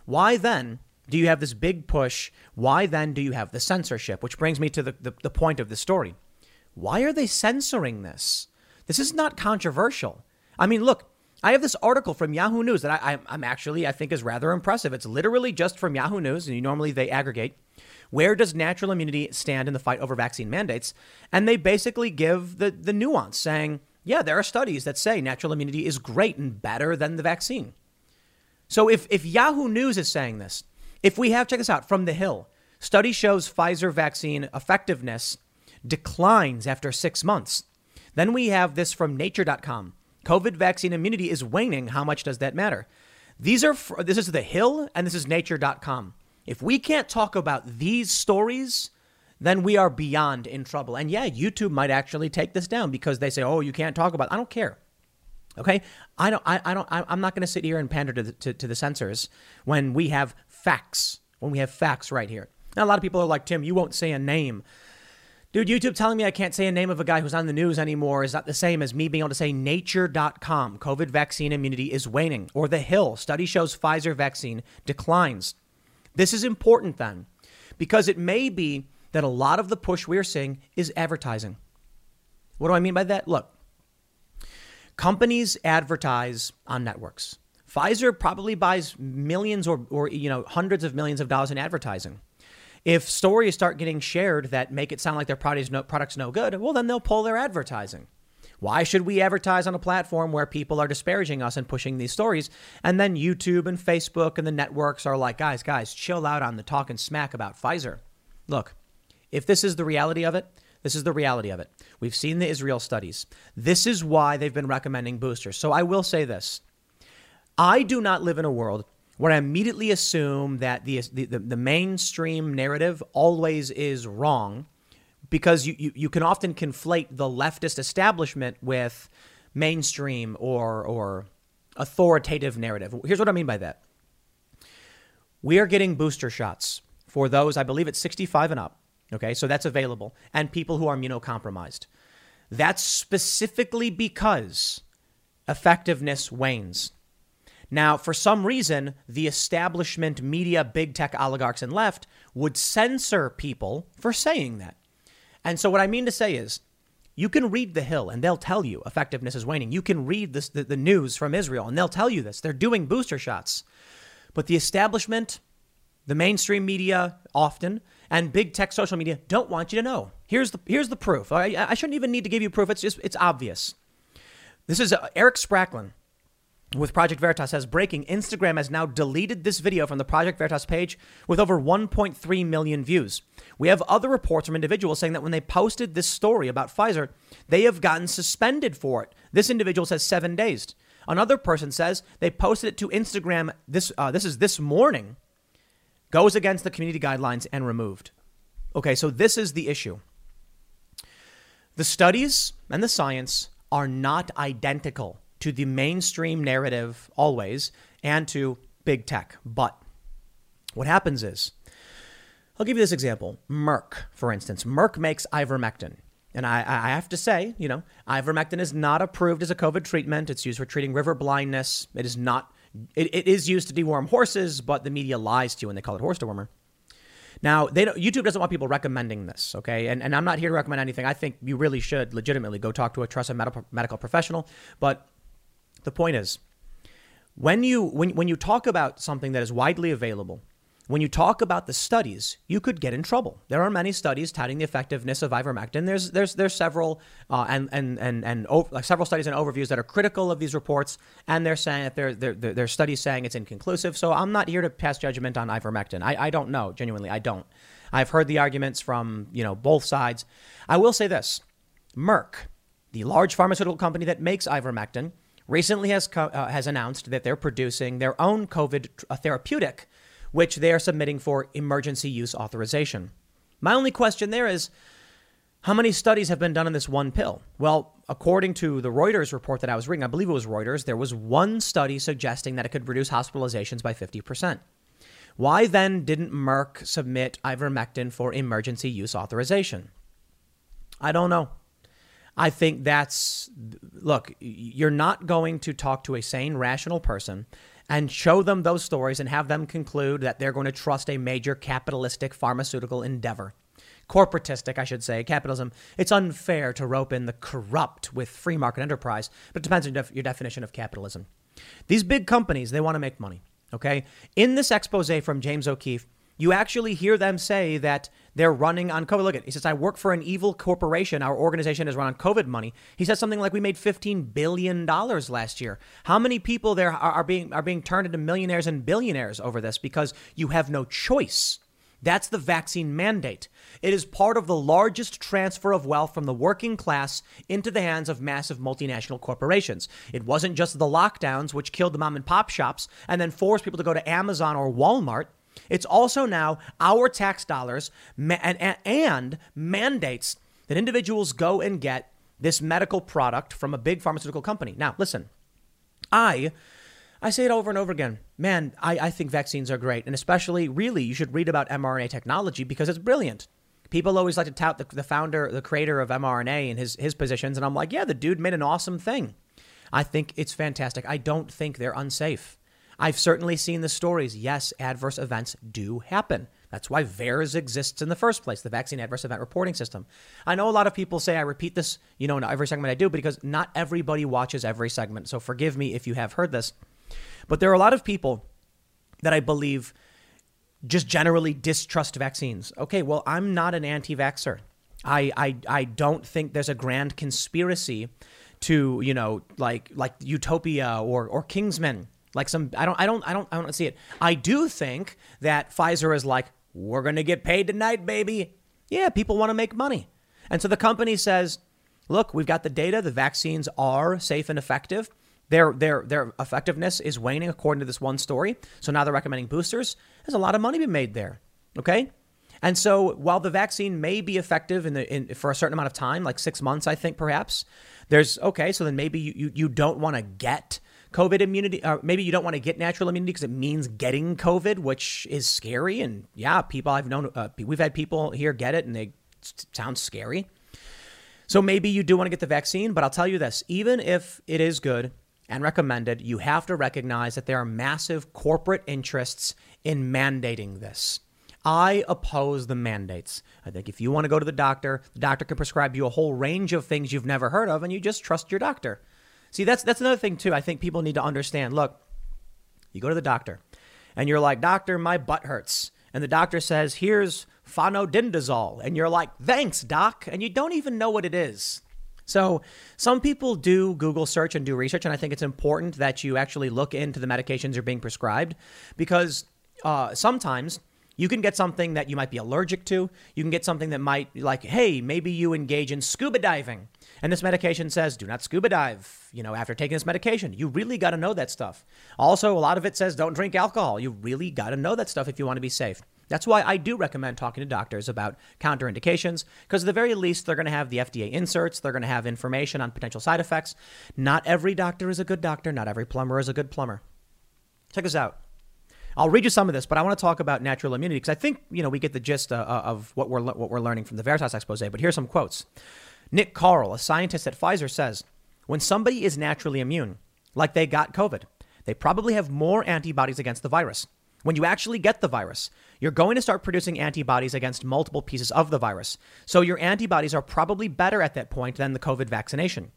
Why then do you have this big push? Why then do you have the censorship? Which brings me to the, the, the point of the story. Why are they censoring this? This is not controversial. I mean, look, I have this article from Yahoo News that I, am actually, I think, is rather impressive. It's literally just from Yahoo News, and normally they aggregate. Where does natural immunity stand in the fight over vaccine mandates? And they basically give the, the nuance, saying, yeah, there are studies that say natural immunity is great and better than the vaccine. So if, if Yahoo News is saying this, if we have, check this out, from The Hill, study shows Pfizer vaccine effectiveness declines after six months. Then we have this from nature.com. COVID vaccine immunity is waning. How much does that matter? These are, this is The Hill and this is nature.com. If we can't talk about these stories, then we are beyond in trouble. And yeah, YouTube might actually take this down because they say, "Oh, you can't talk about." It. I don't care. Okay, I don't. I, I don't. I, am not going to sit here and pander to the, to, to the censors when we have facts. When we have facts right here. Now, a lot of people are like, Tim, you won't say a name. Dude, YouTube telling me I can't say a name of a guy who's on the news anymore is not the same as me being able to say nature.com, COVID vaccine immunity is waning, or The Hill, study shows Pfizer vaccine declines. This is important then, because it may be that a lot of the push we're seeing is advertising. What do I mean by that? Look, companies advertise on networks. Pfizer probably buys millions or, or you know hundreds of millions of dollars in advertising. If stories start getting shared that make it sound like their product's no, product's no good, well then they'll pull their advertising. Why should we advertise on a platform where people are disparaging us and pushing these stories? And then YouTube and Facebook and the networks are like, guys, guys, chill out on the talking smack about Pfizer. Look, if this is the reality of it, this is the reality of it. We've seen the Israel studies. This is why they've been recommending boosters. So I will say this I do not live in a world where I immediately assume that the, the, the mainstream narrative always is wrong because you, you, you can often conflate the leftist establishment with mainstream or, or authoritative narrative. Here's what I mean by that we are getting booster shots for those, I believe it's 65 and up. Okay, so that's available, and people who are immunocompromised. That's specifically because effectiveness wanes. Now, for some reason, the establishment, media, big tech oligarchs, and left would censor people for saying that. And so, what I mean to say is, you can read The Hill and they'll tell you effectiveness is waning. You can read this, the, the news from Israel and they'll tell you this. They're doing booster shots. But the establishment, the mainstream media often, and big tech social media don't want you to know. Here's the, here's the proof. I, I shouldn't even need to give you proof. It's just, it's obvious. This is uh, Eric Spracklin with Project Veritas says breaking Instagram has now deleted this video from the Project Veritas page with over 1.3 million views. We have other reports from individuals saying that when they posted this story about Pfizer, they have gotten suspended for it. This individual says seven days. Another person says they posted it to Instagram. This uh, this is this morning. Goes against the community guidelines and removed. Okay, so this is the issue. The studies and the science are not identical to the mainstream narrative always and to big tech. But what happens is, I'll give you this example. Merck, for instance, Merck makes ivermectin. And I, I have to say, you know, ivermectin is not approved as a COVID treatment. It's used for treating river blindness. It is not, it, it is used to deworm horses, but the media lies to you when they call it horse dewormer. Now, they don't, YouTube doesn't want people recommending this, okay? And, and I'm not here to recommend anything. I think you really should legitimately go talk to a trusted medical, medical professional. But the point is, when you when, when you talk about something that is widely available, when you talk about the studies, you could get in trouble. There are many studies touting the effectiveness of ivermectin. There's there's there's several uh, and and and and like several studies and overviews that are critical of these reports, and they're saying that there there are studies saying it's inconclusive. So I'm not here to pass judgment on ivermectin. I, I don't know genuinely. I don't. I've heard the arguments from you know both sides. I will say this: Merck, the large pharmaceutical company that makes ivermectin, recently has, uh, has announced that they're producing their own COVID uh, therapeutic, which they are submitting for emergency use authorization. My only question there is how many studies have been done on this one pill? Well, according to the Reuters report that I was reading, I believe it was Reuters, there was one study suggesting that it could reduce hospitalizations by 50%. Why then didn't Merck submit ivermectin for emergency use authorization? I don't know. I think that's look, you're not going to talk to a sane, rational person and show them those stories and have them conclude that they're going to trust a major capitalistic pharmaceutical endeavor. Corporatistic, I should say, capitalism. It's unfair to rope in the corrupt with free market enterprise, but it depends on your definition of capitalism. These big companies, they want to make money. Okay? In this expose from James O'Keefe, you actually hear them say that they're running on COVID. Look at he says, I work for an evil corporation. Our organization is run on COVID money. He says something like we made $15 billion last year. How many people there are, are being are being turned into millionaires and billionaires over this because you have no choice? That's the vaccine mandate. It is part of the largest transfer of wealth from the working class into the hands of massive multinational corporations. It wasn't just the lockdowns, which killed the mom and pop shops and then forced people to go to Amazon or Walmart. It's also now our tax dollars and, and, and mandates that individuals go and get this medical product from a big pharmaceutical company. Now, listen, I I say it over and over again. Man, I, I think vaccines are great. And especially, really, you should read about mRNA technology because it's brilliant. People always like to tout the, the founder, the creator of mRNA and his, his positions. And I'm like, yeah, the dude made an awesome thing. I think it's fantastic. I don't think they're unsafe. I've certainly seen the stories. Yes, adverse events do happen. That's why VAERS exists in the first place, the Vaccine Adverse Event Reporting System. I know a lot of people say I repeat this, you know, in every segment I do because not everybody watches every segment. So forgive me if you have heard this. But there are a lot of people that I believe just generally distrust vaccines. Okay, well, I'm not an anti vaxxer. I, I, I don't think there's a grand conspiracy to, you know, like like Utopia or, or Kingsman. Like some I don't I don't I don't I don't see it. I do think that Pfizer is like, we're gonna get paid tonight, baby. Yeah, people want to make money. And so the company says, look, we've got the data, the vaccines are safe and effective. Their, their, their effectiveness is waning according to this one story. So now they're recommending boosters. There's a lot of money being made there. Okay. And so while the vaccine may be effective in the, in, for a certain amount of time, like six months, I think perhaps, there's okay. So then maybe you, you, you don't want to get COVID immunity, or maybe you don't want to get natural immunity because it means getting COVID, which is scary. And yeah, people I've known, uh, we've had people here get it and they sound scary. So maybe you do want to get the vaccine, but I'll tell you this even if it is good, and recommended, you have to recognize that there are massive corporate interests in mandating this. I oppose the mandates. I think if you want to go to the doctor, the doctor can prescribe you a whole range of things you've never heard of, and you just trust your doctor. See, that's that's another thing too. I think people need to understand. Look, you go to the doctor, and you're like, "Doctor, my butt hurts," and the doctor says, "Here's phenodindazole," and you're like, "Thanks, doc," and you don't even know what it is. So, some people do Google search and do research, and I think it's important that you actually look into the medications you're being prescribed because uh, sometimes you can get something that you might be allergic to. You can get something that might, like, hey, maybe you engage in scuba diving, and this medication says, do not scuba dive, you know, after taking this medication. You really got to know that stuff. Also, a lot of it says, don't drink alcohol. You really got to know that stuff if you want to be safe. That's why I do recommend talking to doctors about counterindications, because at the very least, they're going to have the FDA inserts, they're going to have information on potential side effects. Not every doctor is a good doctor, not every plumber is a good plumber. Check this out. I'll read you some of this, but I want to talk about natural immunity because I think you know we get the gist uh, uh of what we're what we're learning from the Veritas expose. But here's some quotes. Nick Karl, a scientist at Pfizer, says, "When somebody is naturally immune, like they got COVID, they probably have more antibodies against the virus. When you actually get the virus, you're going to start producing antibodies against multiple pieces of the virus. So your antibodies are probably better at that point than the COVID vaccination.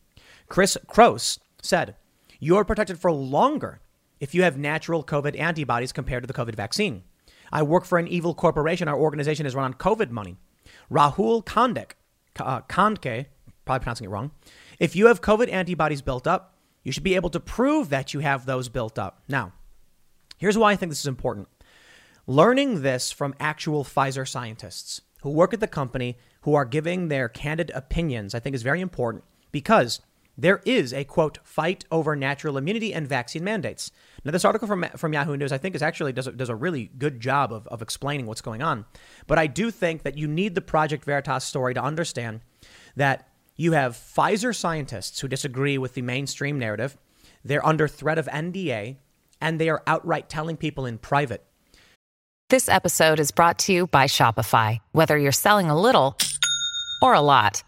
Chris Croce said, You're protected for longer if you have natural COVID antibodies compared to the COVID vaccine. I work for an evil corporation. Our organization is run on COVID money. Rahul Kandek, uh, Khandke, probably pronouncing it wrong. If you have COVID antibodies built up, you should be able to prove that you have those built up. Now, Here's why I think this is important. Learning this from actual Pfizer scientists who work at the company, who are giving their candid opinions, I think is very important because there is a quote fight over natural immunity and vaccine mandates. Now, this article from, from Yahoo News, I think, is actually does a, does a really good job of, of explaining what's going on. But I do think that you need the Project Veritas story to understand that you have Pfizer scientists who disagree with the mainstream narrative. They're under threat of NDA and they are outright telling people in private. This episode is brought to you by Shopify. Whether you're selling a little or a lot,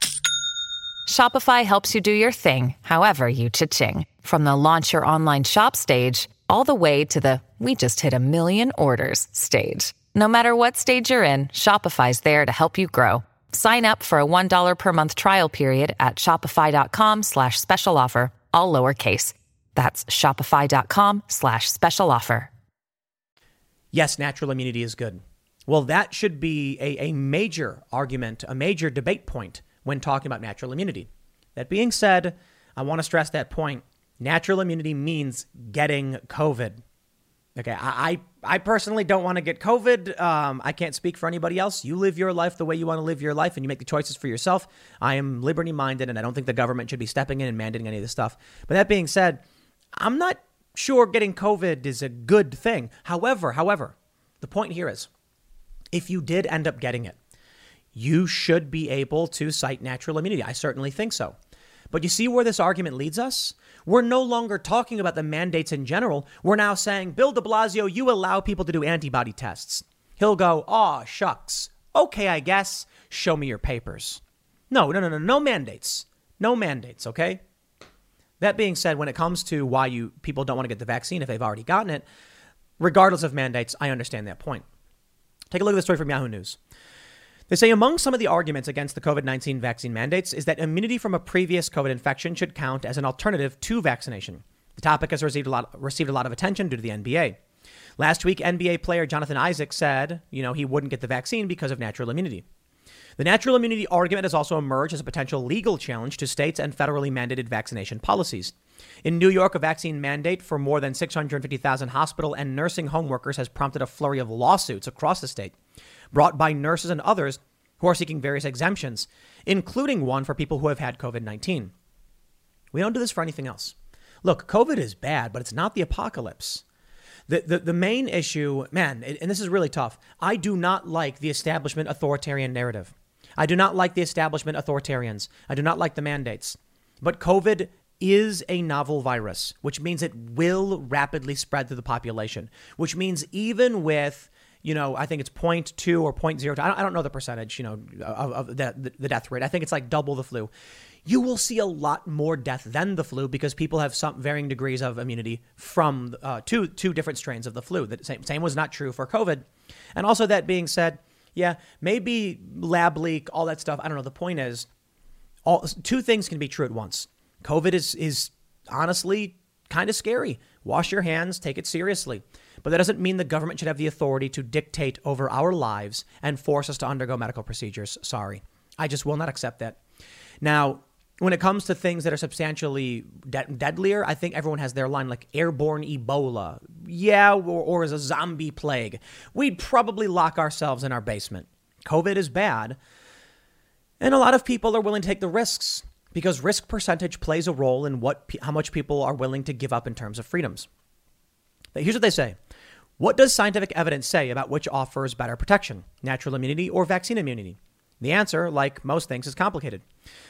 Shopify helps you do your thing, however you cha-ching. From the launch your online shop stage, all the way to the we just hit a million orders stage. No matter what stage you're in, Shopify's there to help you grow. Sign up for a $1 per month trial period at shopify.com slash special offer, all lowercase. That's shopify.com slash special offer. Yes, natural immunity is good. Well, that should be a, a major argument, a major debate point when talking about natural immunity. That being said, I want to stress that point. Natural immunity means getting COVID. Okay, I, I, I personally don't want to get COVID. Um, I can't speak for anybody else. You live your life the way you want to live your life and you make the choices for yourself. I am liberty minded and I don't think the government should be stepping in and mandating any of this stuff. But that being said, I'm not sure getting COVID is a good thing. However, however, the point here is if you did end up getting it, you should be able to cite natural immunity. I certainly think so. But you see where this argument leads us? We're no longer talking about the mandates in general. We're now saying, Bill de Blasio, you allow people to do antibody tests. He'll go, aw, shucks. Okay, I guess. Show me your papers. No, no, no, no, no mandates. No mandates, okay? That being said, when it comes to why you people don't want to get the vaccine if they've already gotten it, regardless of mandates, I understand that point. Take a look at the story from Yahoo News. They say among some of the arguments against the COVID 19 vaccine mandates is that immunity from a previous COVID infection should count as an alternative to vaccination. The topic has received a lot, received a lot of attention due to the NBA. Last week, NBA player Jonathan Isaac said, you know, he wouldn't get the vaccine because of natural immunity. The natural immunity argument has also emerged as a potential legal challenge to states and federally mandated vaccination policies. In New York, a vaccine mandate for more than 650,000 hospital and nursing home workers has prompted a flurry of lawsuits across the state, brought by nurses and others who are seeking various exemptions, including one for people who have had COVID 19. We don't do this for anything else. Look, COVID is bad, but it's not the apocalypse. The, the, the main issue, man, and this is really tough, I do not like the establishment authoritarian narrative. I do not like the establishment authoritarians. I do not like the mandates. But COVID is a novel virus, which means it will rapidly spread through the population, which means even with you know, I think it's 0.2 or 0.02. I don't, I don't know the percentage, you know, of, of the, the death rate. I think it's like double the flu. You will see a lot more death than the flu because people have some varying degrees of immunity from uh, two two different strains of the flu. The same same was not true for COVID. And also that being said, yeah, maybe lab leak, all that stuff. I don't know. The point is, all two things can be true at once. COVID is is honestly kind of scary. Wash your hands, take it seriously. But that doesn't mean the government should have the authority to dictate over our lives and force us to undergo medical procedures. Sorry. I just will not accept that. Now, when it comes to things that are substantially de- deadlier, I think everyone has their line like airborne Ebola. Yeah, or, or as a zombie plague. We'd probably lock ourselves in our basement. COVID is bad. And a lot of people are willing to take the risks because risk percentage plays a role in what how much people are willing to give up in terms of freedoms. But here's what they say. What does scientific evidence say about which offers better protection, natural immunity or vaccine immunity? The answer, like most things, is complicated.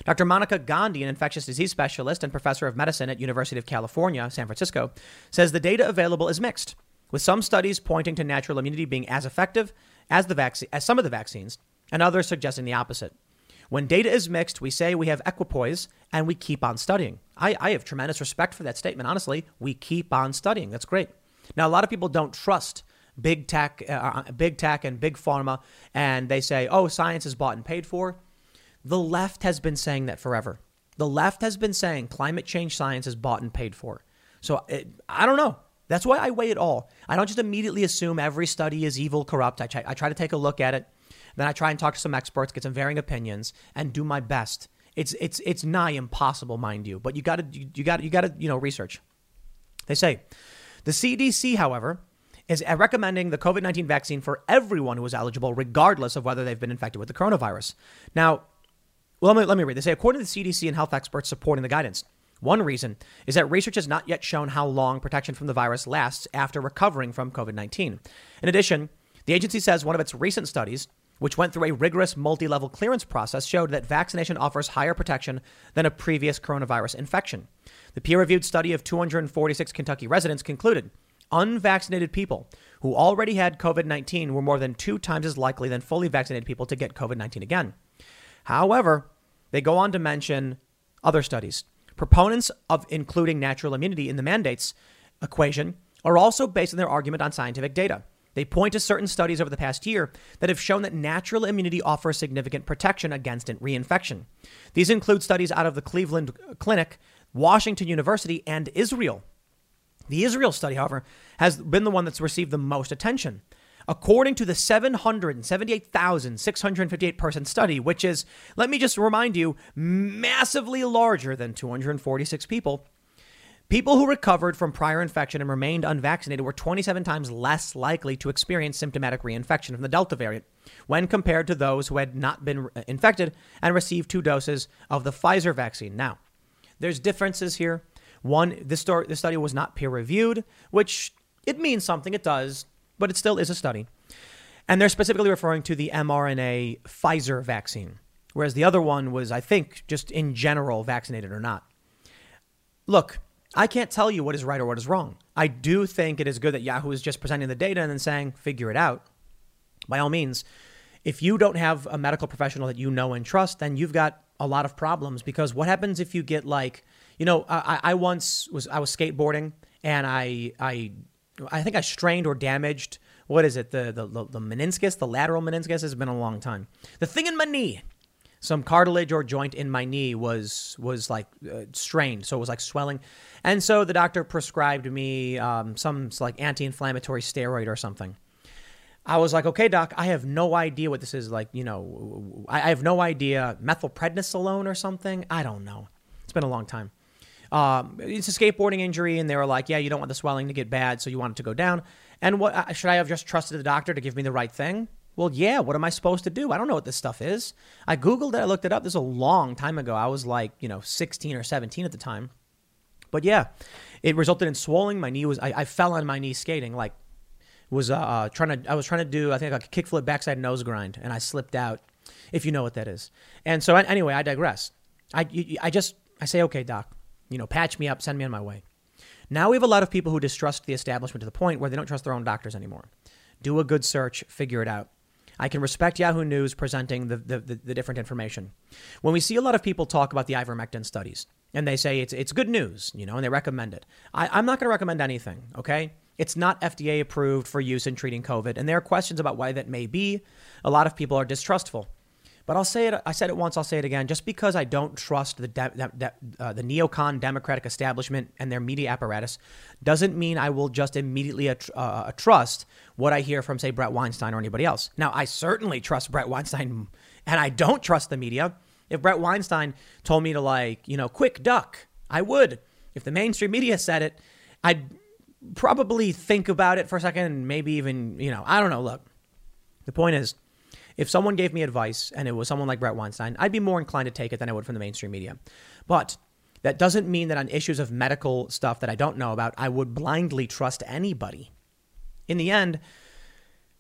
Dr. Monica Gandhi, an infectious disease specialist and professor of medicine at University of California, San Francisco, says the data available is mixed, with some studies pointing to natural immunity being as effective as the as some of the vaccines, and others suggesting the opposite. When data is mixed, we say we have equipoise and we keep on studying. I, I have tremendous respect for that statement. Honestly, we keep on studying. That's great. Now, a lot of people don't trust big tech, uh, uh, big tech and big pharma, and they say, "Oh, science is bought and paid for." The left has been saying that forever. The left has been saying climate change science is bought and paid for. So it, I don't know. That's why I weigh it all. I don't just immediately assume every study is evil, corrupt. I try, I try to take a look at it. Then I try and talk to some experts, get some varying opinions, and do my best. It's it's it's nigh impossible, mind you, but you got to you got you got to you know research. They say the CDC, however, is uh, recommending the COVID 19 vaccine for everyone who is eligible, regardless of whether they've been infected with the coronavirus. Now, well, let me, let me read. They say, according to the CDC and health experts supporting the guidance, one reason is that research has not yet shown how long protection from the virus lasts after recovering from COVID 19. In addition, the agency says one of its recent studies, which went through a rigorous multi level clearance process, showed that vaccination offers higher protection than a previous coronavirus infection. The peer reviewed study of 246 Kentucky residents concluded unvaccinated people who already had COVID 19 were more than two times as likely than fully vaccinated people to get COVID 19 again. However, they go on to mention other studies. Proponents of including natural immunity in the mandates equation are also basing their argument on scientific data. They point to certain studies over the past year that have shown that natural immunity offers significant protection against reinfection. These include studies out of the Cleveland Clinic, Washington University, and Israel. The Israel study, however, has been the one that's received the most attention. According to the 778,658 person study, which is, let me just remind you, massively larger than 246 people, people who recovered from prior infection and remained unvaccinated were 27 times less likely to experience symptomatic reinfection from the Delta variant when compared to those who had not been uh, infected and received two doses of the Pfizer vaccine. Now, there's differences here. One, this, story, this study was not peer reviewed, which it means something. It does, but it still is a study. And they're specifically referring to the mRNA Pfizer vaccine, whereas the other one was, I think, just in general, vaccinated or not. Look, I can't tell you what is right or what is wrong. I do think it is good that Yahoo is just presenting the data and then saying, figure it out. By all means, if you don't have a medical professional that you know and trust, then you've got a lot of problems because what happens if you get like, you know, I, I once was I was skateboarding and I I I think I strained or damaged what is it the the the meniscus the lateral meniscus has been a long time the thing in my knee some cartilage or joint in my knee was was like uh, strained so it was like swelling and so the doctor prescribed me um, some like anti-inflammatory steroid or something I was like, okay, doc, I have no idea what this is. Like, you know, I, I have no idea. Methylprednisolone or something? I don't know. It's been a long time. Um, it's a skateboarding injury, and they were like, yeah, you don't want the swelling to get bad, so you want it to go down. And what uh, should I have just trusted the doctor to give me the right thing? Well, yeah, what am I supposed to do? I don't know what this stuff is. I Googled it, I looked it up. This is a long time ago. I was like, you know, 16 or 17 at the time. But yeah, it resulted in swelling. My knee was, I, I fell on my knee skating, like was uh, uh, trying to I was trying to do I think like a kickflip backside nose grind and I slipped out if you know what that is. And so anyway, I digress. I I just I say okay, doc, you know, patch me up, send me on my way. Now we have a lot of people who distrust the establishment to the point where they don't trust their own doctors anymore. Do a good search, figure it out. I can respect Yahoo News presenting the, the, the, the different information. When we see a lot of people talk about the ivermectin studies and they say it's, it's good news, you know, and they recommend it, I, I'm not going to recommend anything, okay? It's not FDA approved for use in treating COVID, and there are questions about why that may be. A lot of people are distrustful. But I'll say it. I said it once. I'll say it again. Just because I don't trust the de- de- uh, the neocon Democratic establishment and their media apparatus, doesn't mean I will just immediately uh, uh, trust what I hear from, say, Bret Weinstein or anybody else. Now, I certainly trust Bret Weinstein, and I don't trust the media. If Brett Weinstein told me to like, you know, quick duck, I would. If the mainstream media said it, I'd probably think about it for a second and maybe even, you know, I don't know. Look, the point is, if someone gave me advice and it was someone like Bret Weinstein, I'd be more inclined to take it than I would from the mainstream media. But that doesn't mean that on issues of medical stuff that I don't know about, I would blindly trust anybody. In the end,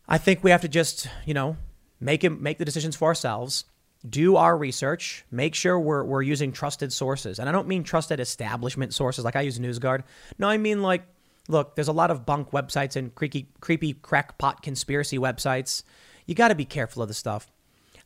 I think we have to just, you know, make it, make the decisions for ourselves, do our research, make sure we're, we're using trusted sources. And I don't mean trusted establishment sources like I use NewsGuard. No, I mean like look, there's a lot of bunk websites and creaky, creepy crackpot conspiracy websites. You got to be careful of the stuff.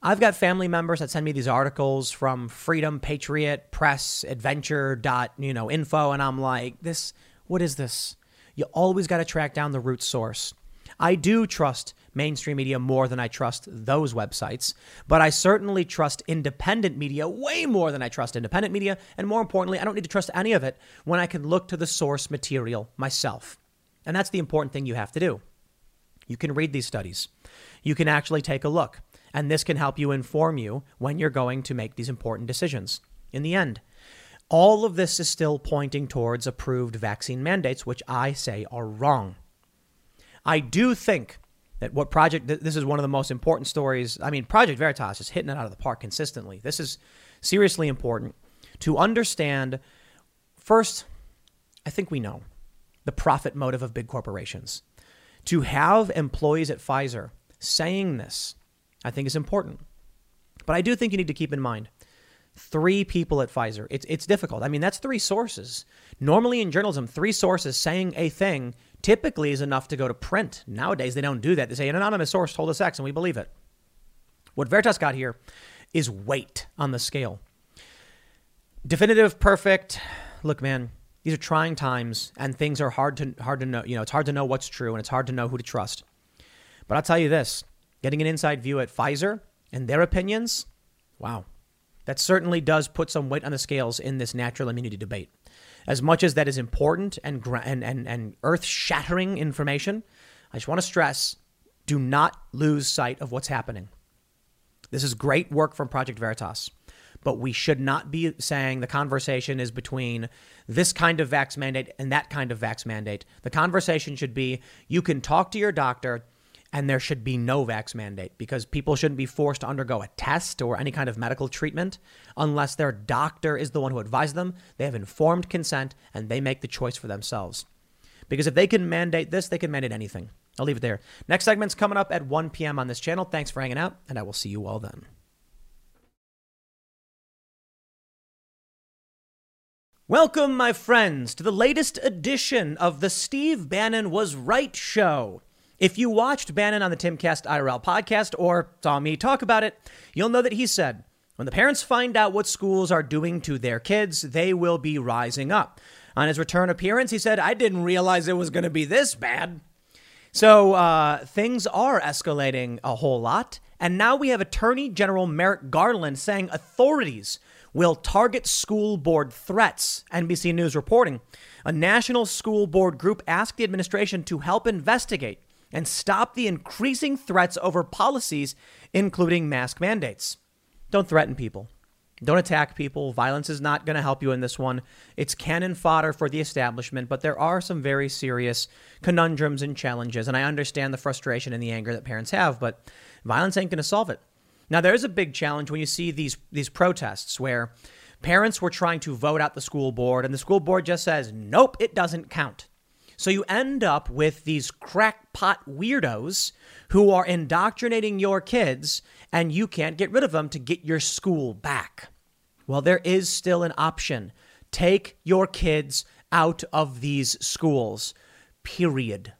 I've got family members that send me these articles from Freedom, Patriot, Press, Adventure, dot, you know, info, and I'm like, this, what is this? You always got to track down the root source. I do trust mainstream media more than I trust those websites, but I certainly trust independent media way more than I trust independent media. And more importantly, I don't need to trust any of it when I can look to the source material myself. And that's the important thing you have to do. You can read these studies, you can actually take a look, and this can help you inform you when you're going to make these important decisions. In the end, all of this is still pointing towards approved vaccine mandates, which I say are wrong. I do think that what Project, this is one of the most important stories. I mean, Project Veritas is hitting it out of the park consistently. This is seriously important to understand. First, I think we know the profit motive of big corporations. To have employees at Pfizer saying this, I think is important. But I do think you need to keep in mind three people at Pfizer. It's, it's difficult. I mean, that's three sources. Normally in journalism, three sources saying a thing typically is enough to go to print. Nowadays, they don't do that. They say an anonymous source told us X and we believe it. What Veritas got here is weight on the scale. Definitive, perfect. Look, man, these are trying times and things are hard to hard to know. You know, it's hard to know what's true and it's hard to know who to trust. But I'll tell you this: getting an inside view at Pfizer and their opinions, wow, that certainly does put some weight on the scales in this natural immunity debate as much as that is important and, and, and, and earth shattering information, I just want to stress do not lose sight of what's happening. This is great work from Project Veritas, but we should not be saying the conversation is between this kind of vax mandate and that kind of vax mandate. The conversation should be you can talk to your doctor and there should be no vax mandate because people shouldn't be forced to undergo a test or any kind of medical treatment unless their doctor is the one who advised them. They have informed consent and they make the choice for themselves. Because if they can mandate this, they can mandate anything. I'll leave it there. Next segment's coming up at 1 p.m. on this channel. Thanks for hanging out, and I will see you all then. Welcome, my friends, to the latest edition of the Steve Bannon Was Right show. If you watched Bannon on the Timcast IRL podcast or saw me talk about it, you'll know that he said, when the parents find out what schools are doing to their kids, they will be rising up. On his return appearance, he said, I didn't realize it was going to be this bad. So uh, things are escalating a whole lot. And now we have Attorney General Merrick Garland saying authorities will target school board threats. NBC News reporting. A national school board group asked the administration to help investigate and stop the increasing threats over policies, including mask mandates. Don't threaten people. Don't attack people. Violence is not going to help you in this one. It's cannon fodder for the establishment, but there are some very serious conundrums and challenges. And I understand the frustration and the anger that parents have, but violence ain't going to solve it. Now, there is a big challenge when you see these, these protests where parents were trying to vote out the school board, and the school board just says, nope, it doesn't count. So you end up with these crackpot weirdos who are indoctrinating your kids, and you can't get rid of them to get your school back. Well, there is still an option. Take your kids out of these schools, period.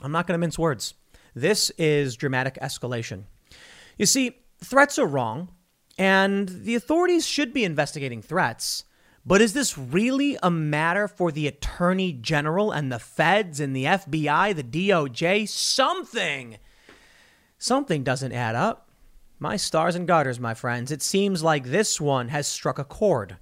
I'm not going to mince words. This is dramatic escalation. You see, threats are wrong, and the authorities should be investigating threats. But is this really a matter for the Attorney General and the feds and the FBI, the DOJ? Something! Something doesn't add up. My stars and garters, my friends, it seems like this one has struck a chord.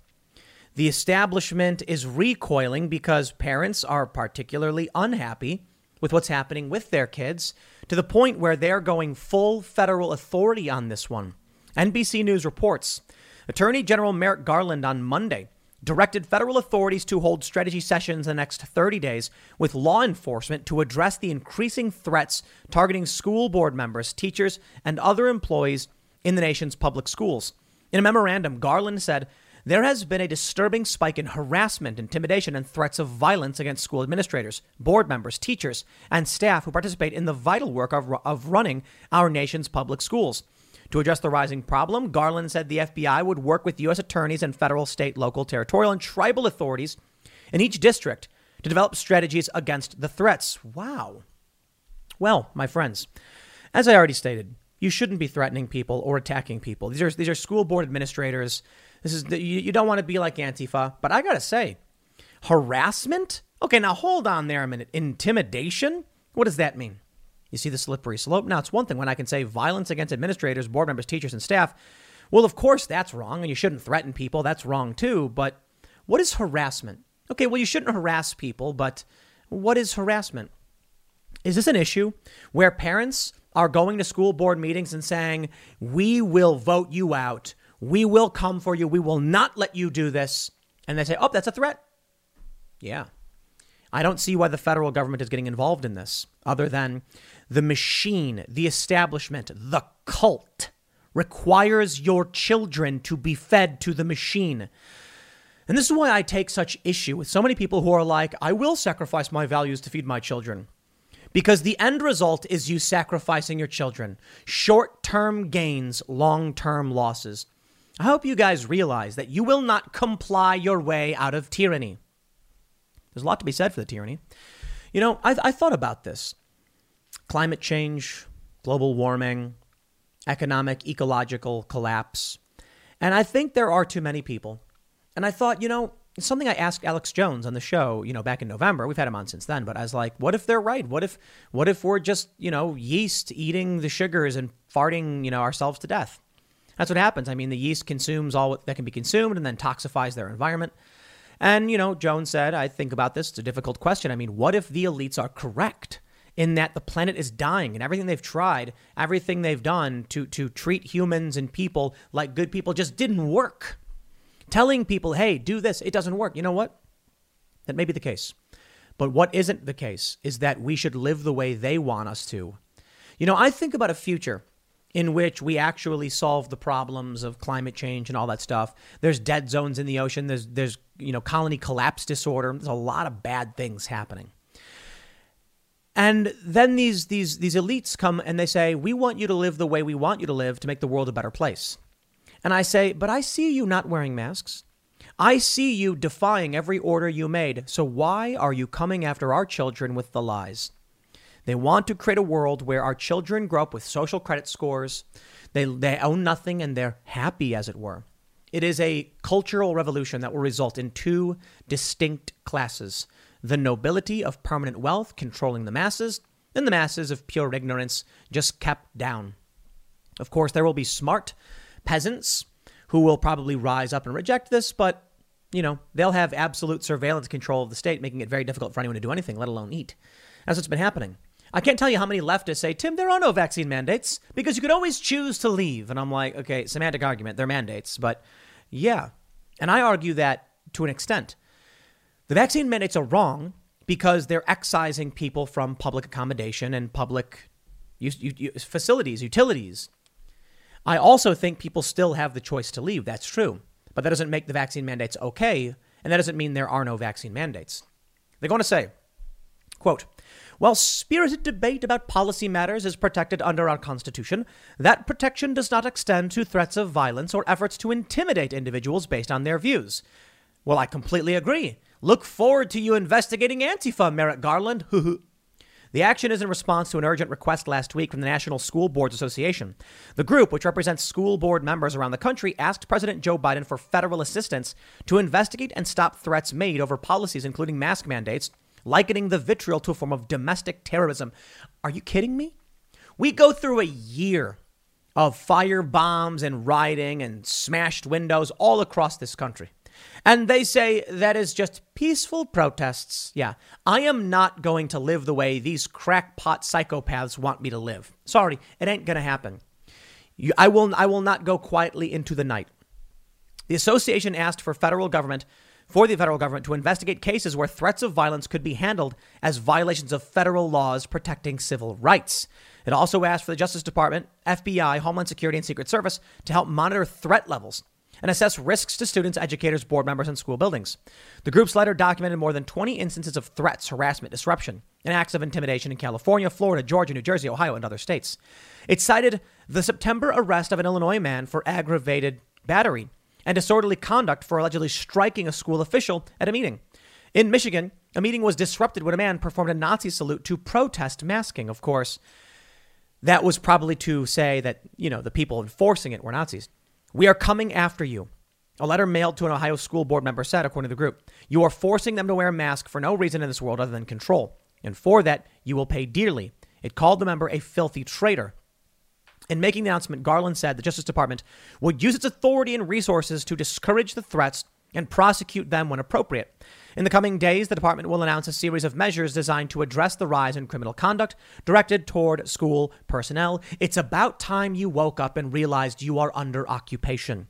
The establishment is recoiling because parents are particularly unhappy with what's happening with their kids to the point where they're going full federal authority on this one. NBC News reports Attorney General Merrick Garland on Monday directed federal authorities to hold strategy sessions the next 30 days with law enforcement to address the increasing threats targeting school board members, teachers, and other employees in the nation's public schools. In a memorandum, Garland said, there has been a disturbing spike in harassment, intimidation, and threats of violence against school administrators, board members, teachers, and staff who participate in the vital work of, of running our nation's public schools. To address the rising problem, Garland said the FBI would work with U.S. attorneys and federal, state, local, territorial, and tribal authorities in each district to develop strategies against the threats. Wow. Well, my friends, as I already stated, you shouldn't be threatening people or attacking people. These are these are school board administrators. This is the, you, you don't want to be like Antifa, but I gotta say, harassment. Okay, now hold on there a minute. Intimidation. What does that mean? You see the slippery slope? Now, it's one thing when I can say violence against administrators, board members, teachers, and staff. Well, of course, that's wrong, and you shouldn't threaten people. That's wrong too. But what is harassment? Okay, well, you shouldn't harass people, but what is harassment? Is this an issue where parents are going to school board meetings and saying, We will vote you out. We will come for you. We will not let you do this. And they say, Oh, that's a threat. Yeah. I don't see why the federal government is getting involved in this other than the machine, the establishment, the cult requires your children to be fed to the machine. And this is why I take such issue with so many people who are like, I will sacrifice my values to feed my children. Because the end result is you sacrificing your children. Short term gains, long term losses. I hope you guys realize that you will not comply your way out of tyranny. There's a lot to be said for the tyranny. You know, I, I thought about this climate change, global warming, economic, ecological collapse. And I think there are too many people. And I thought, you know, something I asked Alex Jones on the show, you know, back in November. We've had him on since then, but I was like, what if they're right? What if what if we're just, you know, yeast eating the sugars and farting, you know, ourselves to death? That's what happens. I mean, the yeast consumes all that can be consumed and then toxifies their environment. And, you know, Jones said, I think about this. It's a difficult question. I mean, what if the elites are correct? in that the planet is dying and everything they've tried, everything they've done to, to treat humans and people like good people just didn't work. Telling people, hey, do this, it doesn't work. You know what? That may be the case. But what isn't the case is that we should live the way they want us to. You know, I think about a future in which we actually solve the problems of climate change and all that stuff. There's dead zones in the ocean. There's there's you know colony collapse disorder. There's a lot of bad things happening. And then these these these elites come and they say, "We want you to live the way we want you to live to make the world a better place." And I say, "But I see you not wearing masks. I see you defying every order you made. So why are you coming after our children with the lies?" They want to create a world where our children grow up with social credit scores. They, they own nothing and they're happy, as it were. It is a cultural revolution that will result in two distinct classes the nobility of permanent wealth controlling the masses, and the masses of pure ignorance just kept down. Of course, there will be smart peasants who will probably rise up and reject this, but you know, they'll have absolute surveillance control of the state, making it very difficult for anyone to do anything, let alone eat. That's what's been happening. I can't tell you how many leftists say, Tim, there are no vaccine mandates because you could always choose to leave. And I'm like, okay, semantic argument, they're mandates. But yeah. And I argue that to an extent. The vaccine mandates are wrong because they're excising people from public accommodation and public facilities, utilities. I also think people still have the choice to leave. That's true. But that doesn't make the vaccine mandates okay. And that doesn't mean there are no vaccine mandates. They're going to say, quote, while spirited debate about policy matters is protected under our Constitution, that protection does not extend to threats of violence or efforts to intimidate individuals based on their views. Well, I completely agree. Look forward to you investigating Antifa, Merrick Garland. The action is in response to an urgent request last week from the National School Boards Association. The group, which represents school board members around the country, asked President Joe Biden for federal assistance to investigate and stop threats made over policies including mask mandates likening the vitriol to a form of domestic terrorism. Are you kidding me? We go through a year of fire bombs and rioting and smashed windows all across this country. And they say that is just peaceful protests. Yeah, I am not going to live the way these crackpot psychopaths want me to live. Sorry, it ain't going to happen. You, I, will, I will not go quietly into the night. The association asked for federal government for the federal government to investigate cases where threats of violence could be handled as violations of federal laws protecting civil rights. It also asked for the Justice Department, FBI, Homeland Security, and Secret Service to help monitor threat levels and assess risks to students, educators, board members, and school buildings. The group's letter documented more than 20 instances of threats, harassment, disruption, and acts of intimidation in California, Florida, Georgia, New Jersey, Ohio, and other states. It cited the September arrest of an Illinois man for aggravated battery and disorderly conduct for allegedly striking a school official at a meeting. In Michigan, a meeting was disrupted when a man performed a Nazi salute to protest masking. Of course, that was probably to say that, you know, the people enforcing it were Nazis. We are coming after you. A letter mailed to an Ohio school board member said, according to the group, you are forcing them to wear a mask for no reason in this world other than control. And for that, you will pay dearly. It called the member a filthy traitor. In making the announcement, Garland said the Justice Department would use its authority and resources to discourage the threats and prosecute them when appropriate. In the coming days, the department will announce a series of measures designed to address the rise in criminal conduct directed toward school personnel. It's about time you woke up and realized you are under occupation.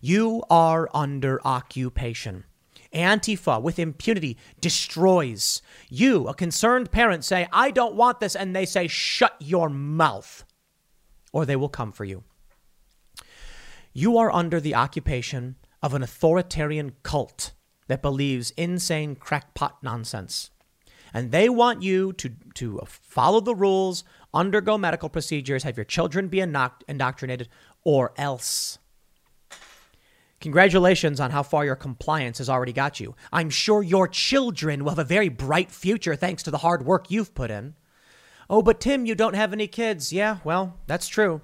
You are under occupation. Antifa, with impunity, destroys. You, a concerned parent, say, I don't want this, and they say, shut your mouth or they will come for you. You are under the occupation of an authoritarian cult that believes insane crackpot nonsense. And they want you to, to follow the rules, undergo medical procedures, have your children be indoctrinated, or else. Congratulations on how far your compliance has already got you. I'm sure your children will have a very bright future thanks to the hard work you've put in. Oh, but Tim, you don't have any kids. Yeah, well, that's true.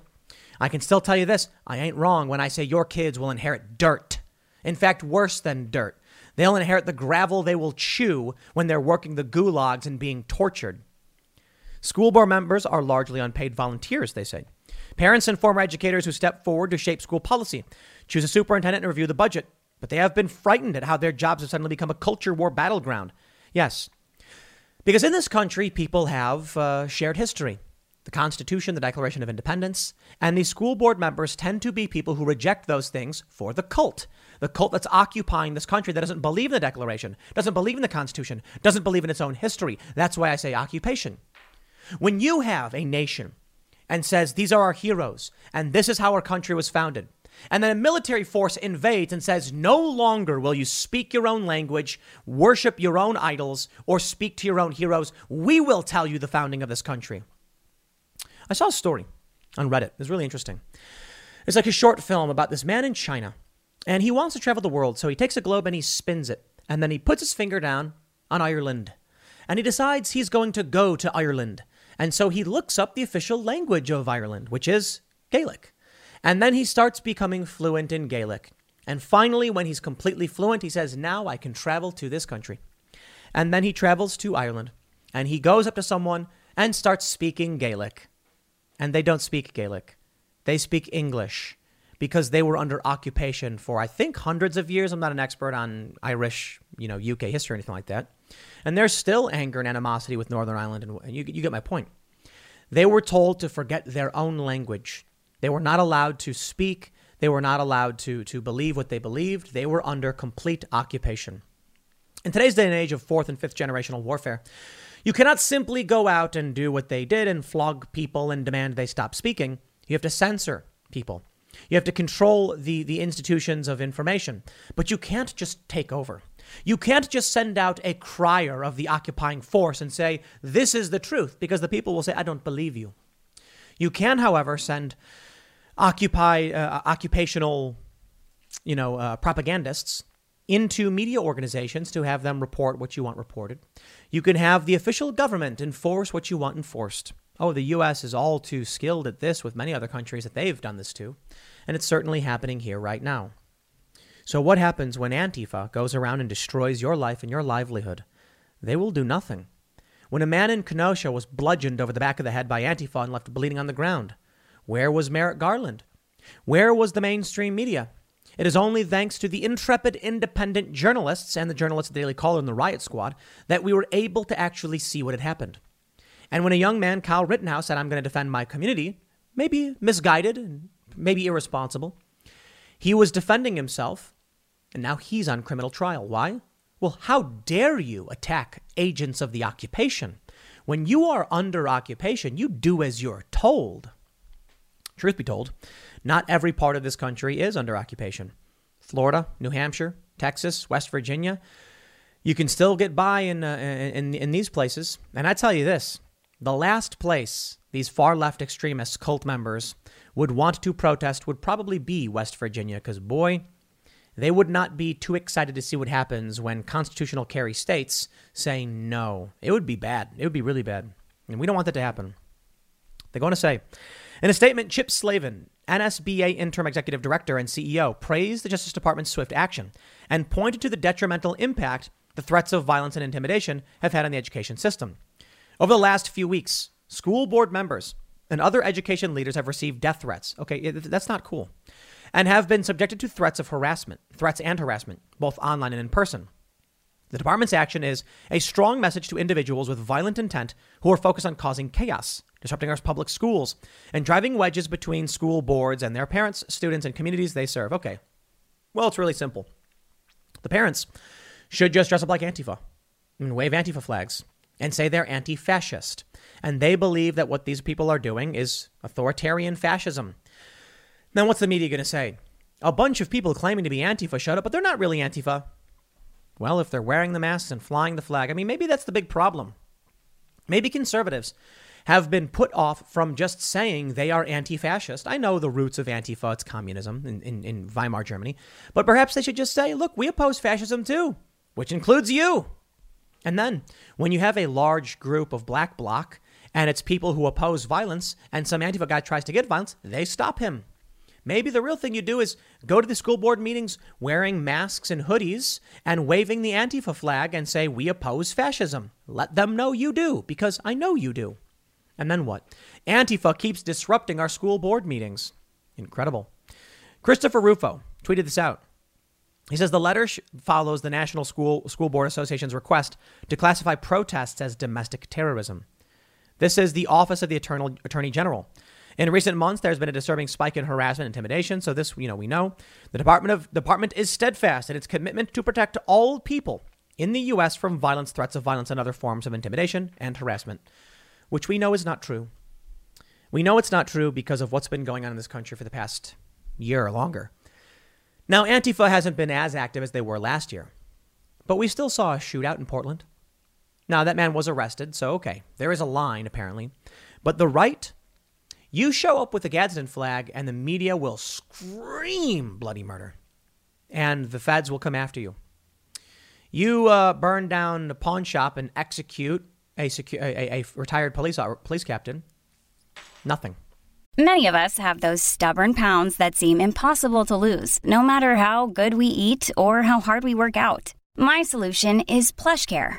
I can still tell you this I ain't wrong when I say your kids will inherit dirt. In fact, worse than dirt. They'll inherit the gravel they will chew when they're working the gulags and being tortured. School board members are largely unpaid volunteers, they say. Parents and former educators who step forward to shape school policy, choose a superintendent and review the budget, but they have been frightened at how their jobs have suddenly become a culture war battleground. Yes, because in this country, people have uh, shared history the Constitution, the Declaration of Independence, and these school board members tend to be people who reject those things for the cult. The cult that's occupying this country that doesn't believe in the Declaration, doesn't believe in the Constitution, doesn't believe in its own history. That's why I say occupation. When you have a nation and says, these are our heroes, and this is how our country was founded, And then a military force invades and says, no longer will you speak your own language, worship your own idols, or speak to your own heroes. We will tell you the founding of this country. I saw a story on Reddit. It was really interesting. It's like a short film about this man in China, and he wants to travel the world. So he takes a globe and he spins it, and then he puts his finger down on Ireland, and he decides he's going to go to Ireland. And so he looks up the official language of Ireland, which is Gaelic. And then he starts becoming fluent in Gaelic. And finally, when he's completely fluent, he says, Now I can travel to this country. And then he travels to Ireland and he goes up to someone and starts speaking Gaelic. And they don't speak Gaelic, they speak English because they were under occupation for, I think, hundreds of years. I'm not an expert on Irish, you know, UK history or anything like that. And there's still anger and animosity with Northern Ireland, and you, you get my point. They were told to forget their own language. They were not allowed to speak. They were not allowed to, to believe what they believed. They were under complete occupation. In today's day and age of fourth and fifth generational warfare, you cannot simply go out and do what they did and flog people and demand they stop speaking. You have to censor people. You have to control the, the institutions of information. But you can't just take over. You can't just send out a crier of the occupying force and say, this is the truth, because the people will say, I don't believe you. You can, however, send occupy uh, occupational, you know, uh, propagandists into media organizations to have them report what you want reported. You can have the official government enforce what you want enforced. Oh, the U.S. is all too skilled at this with many other countries that they've done this to, and it's certainly happening here right now. So, what happens when Antifa goes around and destroys your life and your livelihood? They will do nothing. When a man in Kenosha was bludgeoned over the back of the head by Antifa and left bleeding on the ground, where was Merrick Garland? Where was the mainstream media? It is only thanks to the intrepid independent journalists and the journalists at the Daily Caller and the Riot Squad that we were able to actually see what had happened. And when a young man, Kyle Rittenhouse, said, I'm going to defend my community, maybe misguided maybe irresponsible, he was defending himself and now he's on criminal trial. Why? Well, how dare you attack agents of the occupation? When you are under occupation, you do as you're told. Truth be told, not every part of this country is under occupation. Florida, New Hampshire, Texas, West Virginia, you can still get by in, uh, in, in these places. And I tell you this the last place these far left extremists, cult members, would want to protest would probably be West Virginia, because boy, they would not be too excited to see what happens when constitutional carry states say no. It would be bad. It would be really bad. And we don't want that to happen. They're going to say, in a statement, Chip Slaven, NSBA interim executive director and CEO, praised the Justice Department's swift action and pointed to the detrimental impact the threats of violence and intimidation have had on the education system. Over the last few weeks, school board members and other education leaders have received death threats. Okay, that's not cool and have been subjected to threats of harassment, threats and harassment, both online and in person. The department's action is a strong message to individuals with violent intent who are focused on causing chaos, disrupting our public schools, and driving wedges between school boards and their parents, students, and communities they serve. Okay. Well, it's really simple. The parents should just dress up like Antifa and wave Antifa flags and say they're anti fascist. And they believe that what these people are doing is authoritarian fascism. Then what's the media going to say? A bunch of people claiming to be Antifa showed up, but they're not really Antifa. Well, if they're wearing the masks and flying the flag, I mean, maybe that's the big problem. Maybe conservatives have been put off from just saying they are anti fascist. I know the roots of Antifa, it's communism in, in, in, Weimar Germany, but perhaps they should just say, look, we oppose fascism too, which includes you. And then when you have a large group of black bloc and it's people who oppose violence and some Antifa guy tries to get violence, they stop him. Maybe the real thing you do is go to the school board meetings wearing masks and hoodies and waving the Antifa flag and say, We oppose fascism. Let them know you do, because I know you do. And then what? Antifa keeps disrupting our school board meetings. Incredible. Christopher Rufo tweeted this out. He says the letter sh- follows the National School School Board Association's request to classify protests as domestic terrorism. This is the Office of the Eternal Attorney General. In recent months, there's been a disturbing spike in harassment and intimidation. So this, you know, we know the Department of Department is steadfast in its commitment to protect all people in the U.S. from violence, threats of violence, and other forms of intimidation and harassment, which we know is not true. We know it's not true because of what's been going on in this country for the past year or longer. Now, Antifa hasn't been as active as they were last year, but we still saw a shootout in Portland. Now, that man was arrested, so okay, there is a line apparently. But the right, you show up with the Gadsden flag and the media will scream bloody murder, and the feds will come after you. You uh, burn down a pawn shop and execute a, secu- a, a retired police, uh, police captain. Nothing. Many of us have those stubborn pounds that seem impossible to lose, no matter how good we eat or how hard we work out. My solution is PlushCare.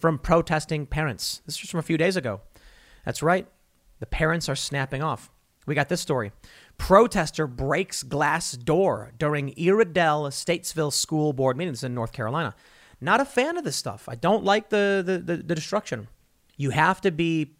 from protesting parents. This was from a few days ago. That's right. The parents are snapping off. We got this story. Protester breaks glass door during Iredell Statesville School Board meetings in North Carolina. Not a fan of this stuff. I don't like the, the, the, the destruction. You have to be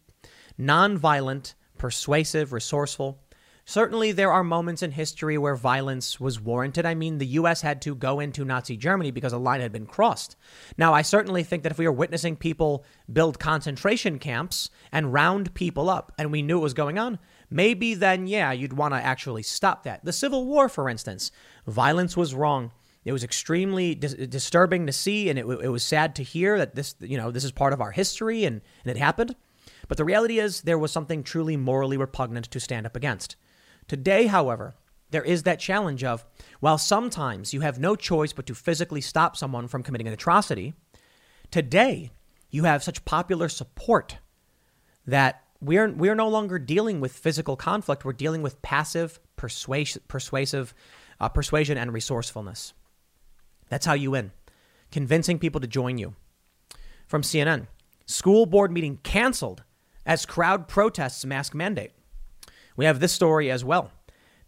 nonviolent, persuasive, resourceful. Certainly, there are moments in history where violence was warranted. I mean, the U.S. had to go into Nazi Germany because a line had been crossed. Now, I certainly think that if we were witnessing people build concentration camps and round people up and we knew it was going on, maybe then, yeah, you'd want to actually stop that. The Civil War, for instance, violence was wrong. It was extremely dis- disturbing to see, and it, it was sad to hear that this, you know, this is part of our history and, and it happened. But the reality is, there was something truly morally repugnant to stand up against. Today, however, there is that challenge of, while sometimes you have no choice but to physically stop someone from committing an atrocity, today you have such popular support that we're, we're no longer dealing with physical conflict. We're dealing with passive, persuasive, persuasive uh, persuasion and resourcefulness. That's how you win. Convincing people to join you. From CNN, school board meeting canceled as crowd protests mask mandate. We have this story as well.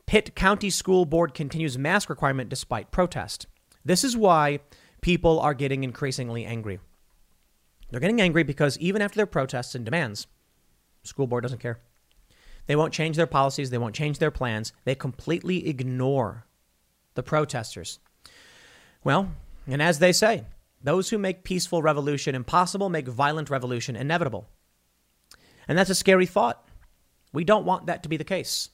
Pitt County School Board continues mask requirement despite protest. This is why people are getting increasingly angry. They're getting angry because even after their protests and demands, school board doesn't care. They won't change their policies, they won't change their plans. They completely ignore the protesters. Well, and as they say, those who make peaceful revolution impossible make violent revolution inevitable. And that's a scary thought. We don't want that to be the case.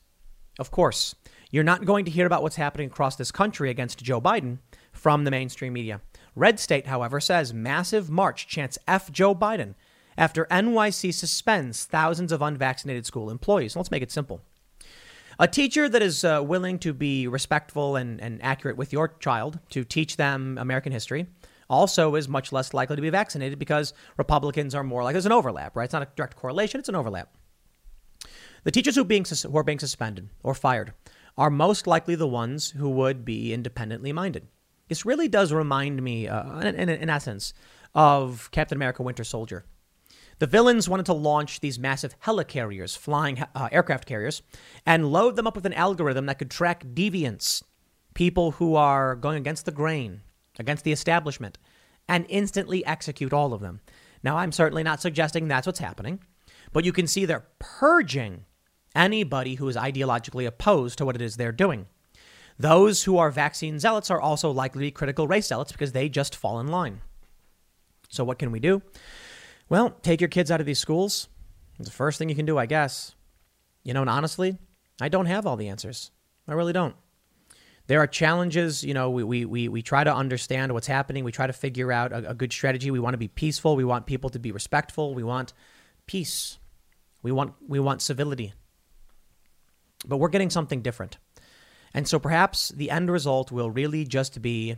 Of course, you're not going to hear about what's happening across this country against Joe Biden from the mainstream media. Red State, however, says massive march chants F Joe Biden after NYC suspends thousands of unvaccinated school employees. Let's make it simple. A teacher that is uh, willing to be respectful and, and accurate with your child to teach them American history also is much less likely to be vaccinated because Republicans are more like there's an overlap, right? It's not a direct correlation, it's an overlap. The teachers who, being, who are being suspended or fired are most likely the ones who would be independently minded. This really does remind me, uh, in, in, in essence, of Captain America Winter Soldier. The villains wanted to launch these massive helicarriers, flying uh, aircraft carriers, and load them up with an algorithm that could track deviants, people who are going against the grain, against the establishment, and instantly execute all of them. Now, I'm certainly not suggesting that's what's happening, but you can see they're purging anybody who is ideologically opposed to what it is they're doing. Those who are vaccine zealots are also likely to be critical race zealots because they just fall in line. So, what can we do? Well, take your kids out of these schools. It's the first thing you can do, I guess. You know, and honestly, I don't have all the answers. I really don't. There are challenges. You know, we, we, we, we try to understand what's happening. We try to figure out a, a good strategy. We want to be peaceful. We want people to be respectful. We want peace. We want, we want civility. But we're getting something different. And so perhaps the end result will really just be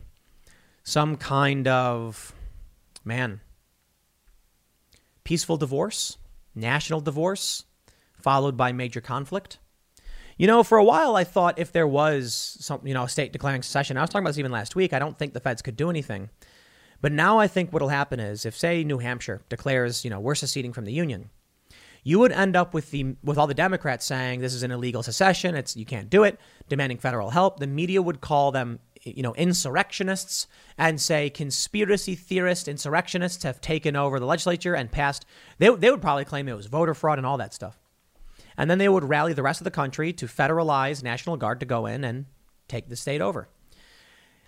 some kind of, man, peaceful divorce, national divorce, followed by major conflict. You know, for a while, I thought if there was some, you know, a state declaring secession, I was talking about this even last week. I don't think the feds could do anything. But now I think what'll happen is if, say, New Hampshire declares, you know, we're seceding from the union, you would end up with the with all the Democrats saying this is an illegal secession, it's you can't do it, demanding federal help. The media would call them you know, insurrectionists and say conspiracy theorist insurrectionists have taken over the legislature and passed, they, they would probably claim it was voter fraud and all that stuff. And then they would rally the rest of the country to federalize National Guard to go in and take the state over.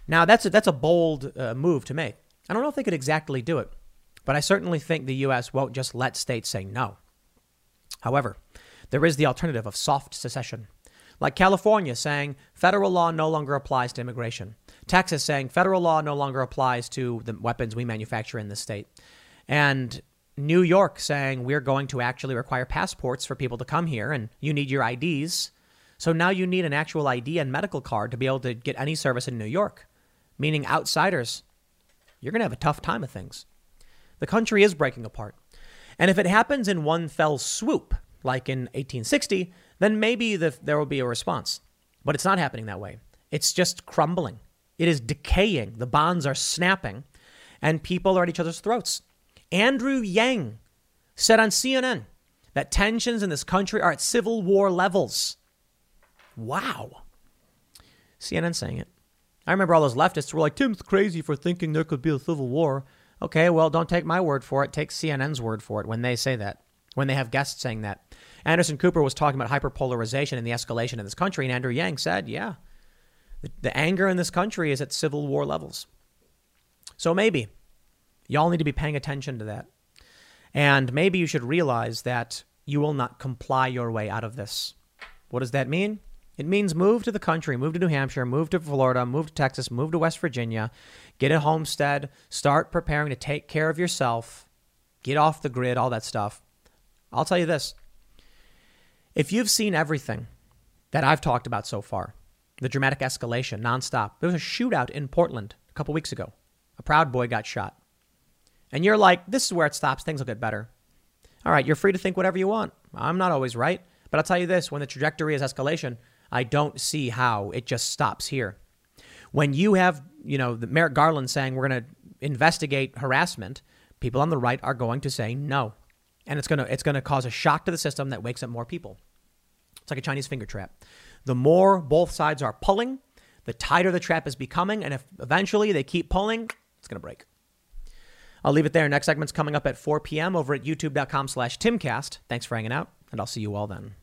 Now, that's a, that's a bold uh, move to make. I don't know if they could exactly do it, but I certainly think the U.S. won't just let states say no. However, there is the alternative of soft secession, like California saying federal law no longer applies to immigration, Texas saying federal law no longer applies to the weapons we manufacture in this state, and New York saying we're going to actually require passports for people to come here and you need your IDs. So now you need an actual ID and medical card to be able to get any service in New York, meaning outsiders, you're going to have a tough time of things. The country is breaking apart. And if it happens in one fell swoop, like in 1860, then maybe the, there will be a response. But it's not happening that way. It's just crumbling. It is decaying. The bonds are snapping, and people are at each other's throats. Andrew Yang said on CNN that tensions in this country are at civil war levels. Wow. CNN saying it. I remember all those leftists were like, Tim's crazy for thinking there could be a civil war. Okay, well, don't take my word for it. Take CNN's word for it when they say that, when they have guests saying that. Anderson Cooper was talking about hyperpolarization and the escalation in this country, and Andrew Yang said, yeah, the, the anger in this country is at civil war levels. So maybe Y'all need to be paying attention to that. And maybe you should realize that you will not comply your way out of this. What does that mean? It means move to the country, move to New Hampshire, move to Florida, move to Texas, move to West Virginia, get a homestead, start preparing to take care of yourself, get off the grid, all that stuff. I'll tell you this if you've seen everything that I've talked about so far, the dramatic escalation nonstop, there was a shootout in Portland a couple weeks ago. A Proud Boy got shot and you're like, this is where it stops, things will get better. All right, you're free to think whatever you want. I'm not always right. But I'll tell you this when the trajectory is escalation, I don't see how it just stops here. When you have, you know, the Merrick Garland saying we're going to investigate harassment, people on the right are going to say no. And it's going to it's going to cause a shock to the system that wakes up more people. It's like a Chinese finger trap. The more both sides are pulling, the tighter the trap is becoming, and if eventually they keep pulling, it's going to break. I'll leave it there. Next segment's coming up at 4 p.m. over at youtube.com slash timcast. Thanks for hanging out, and I'll see you all then.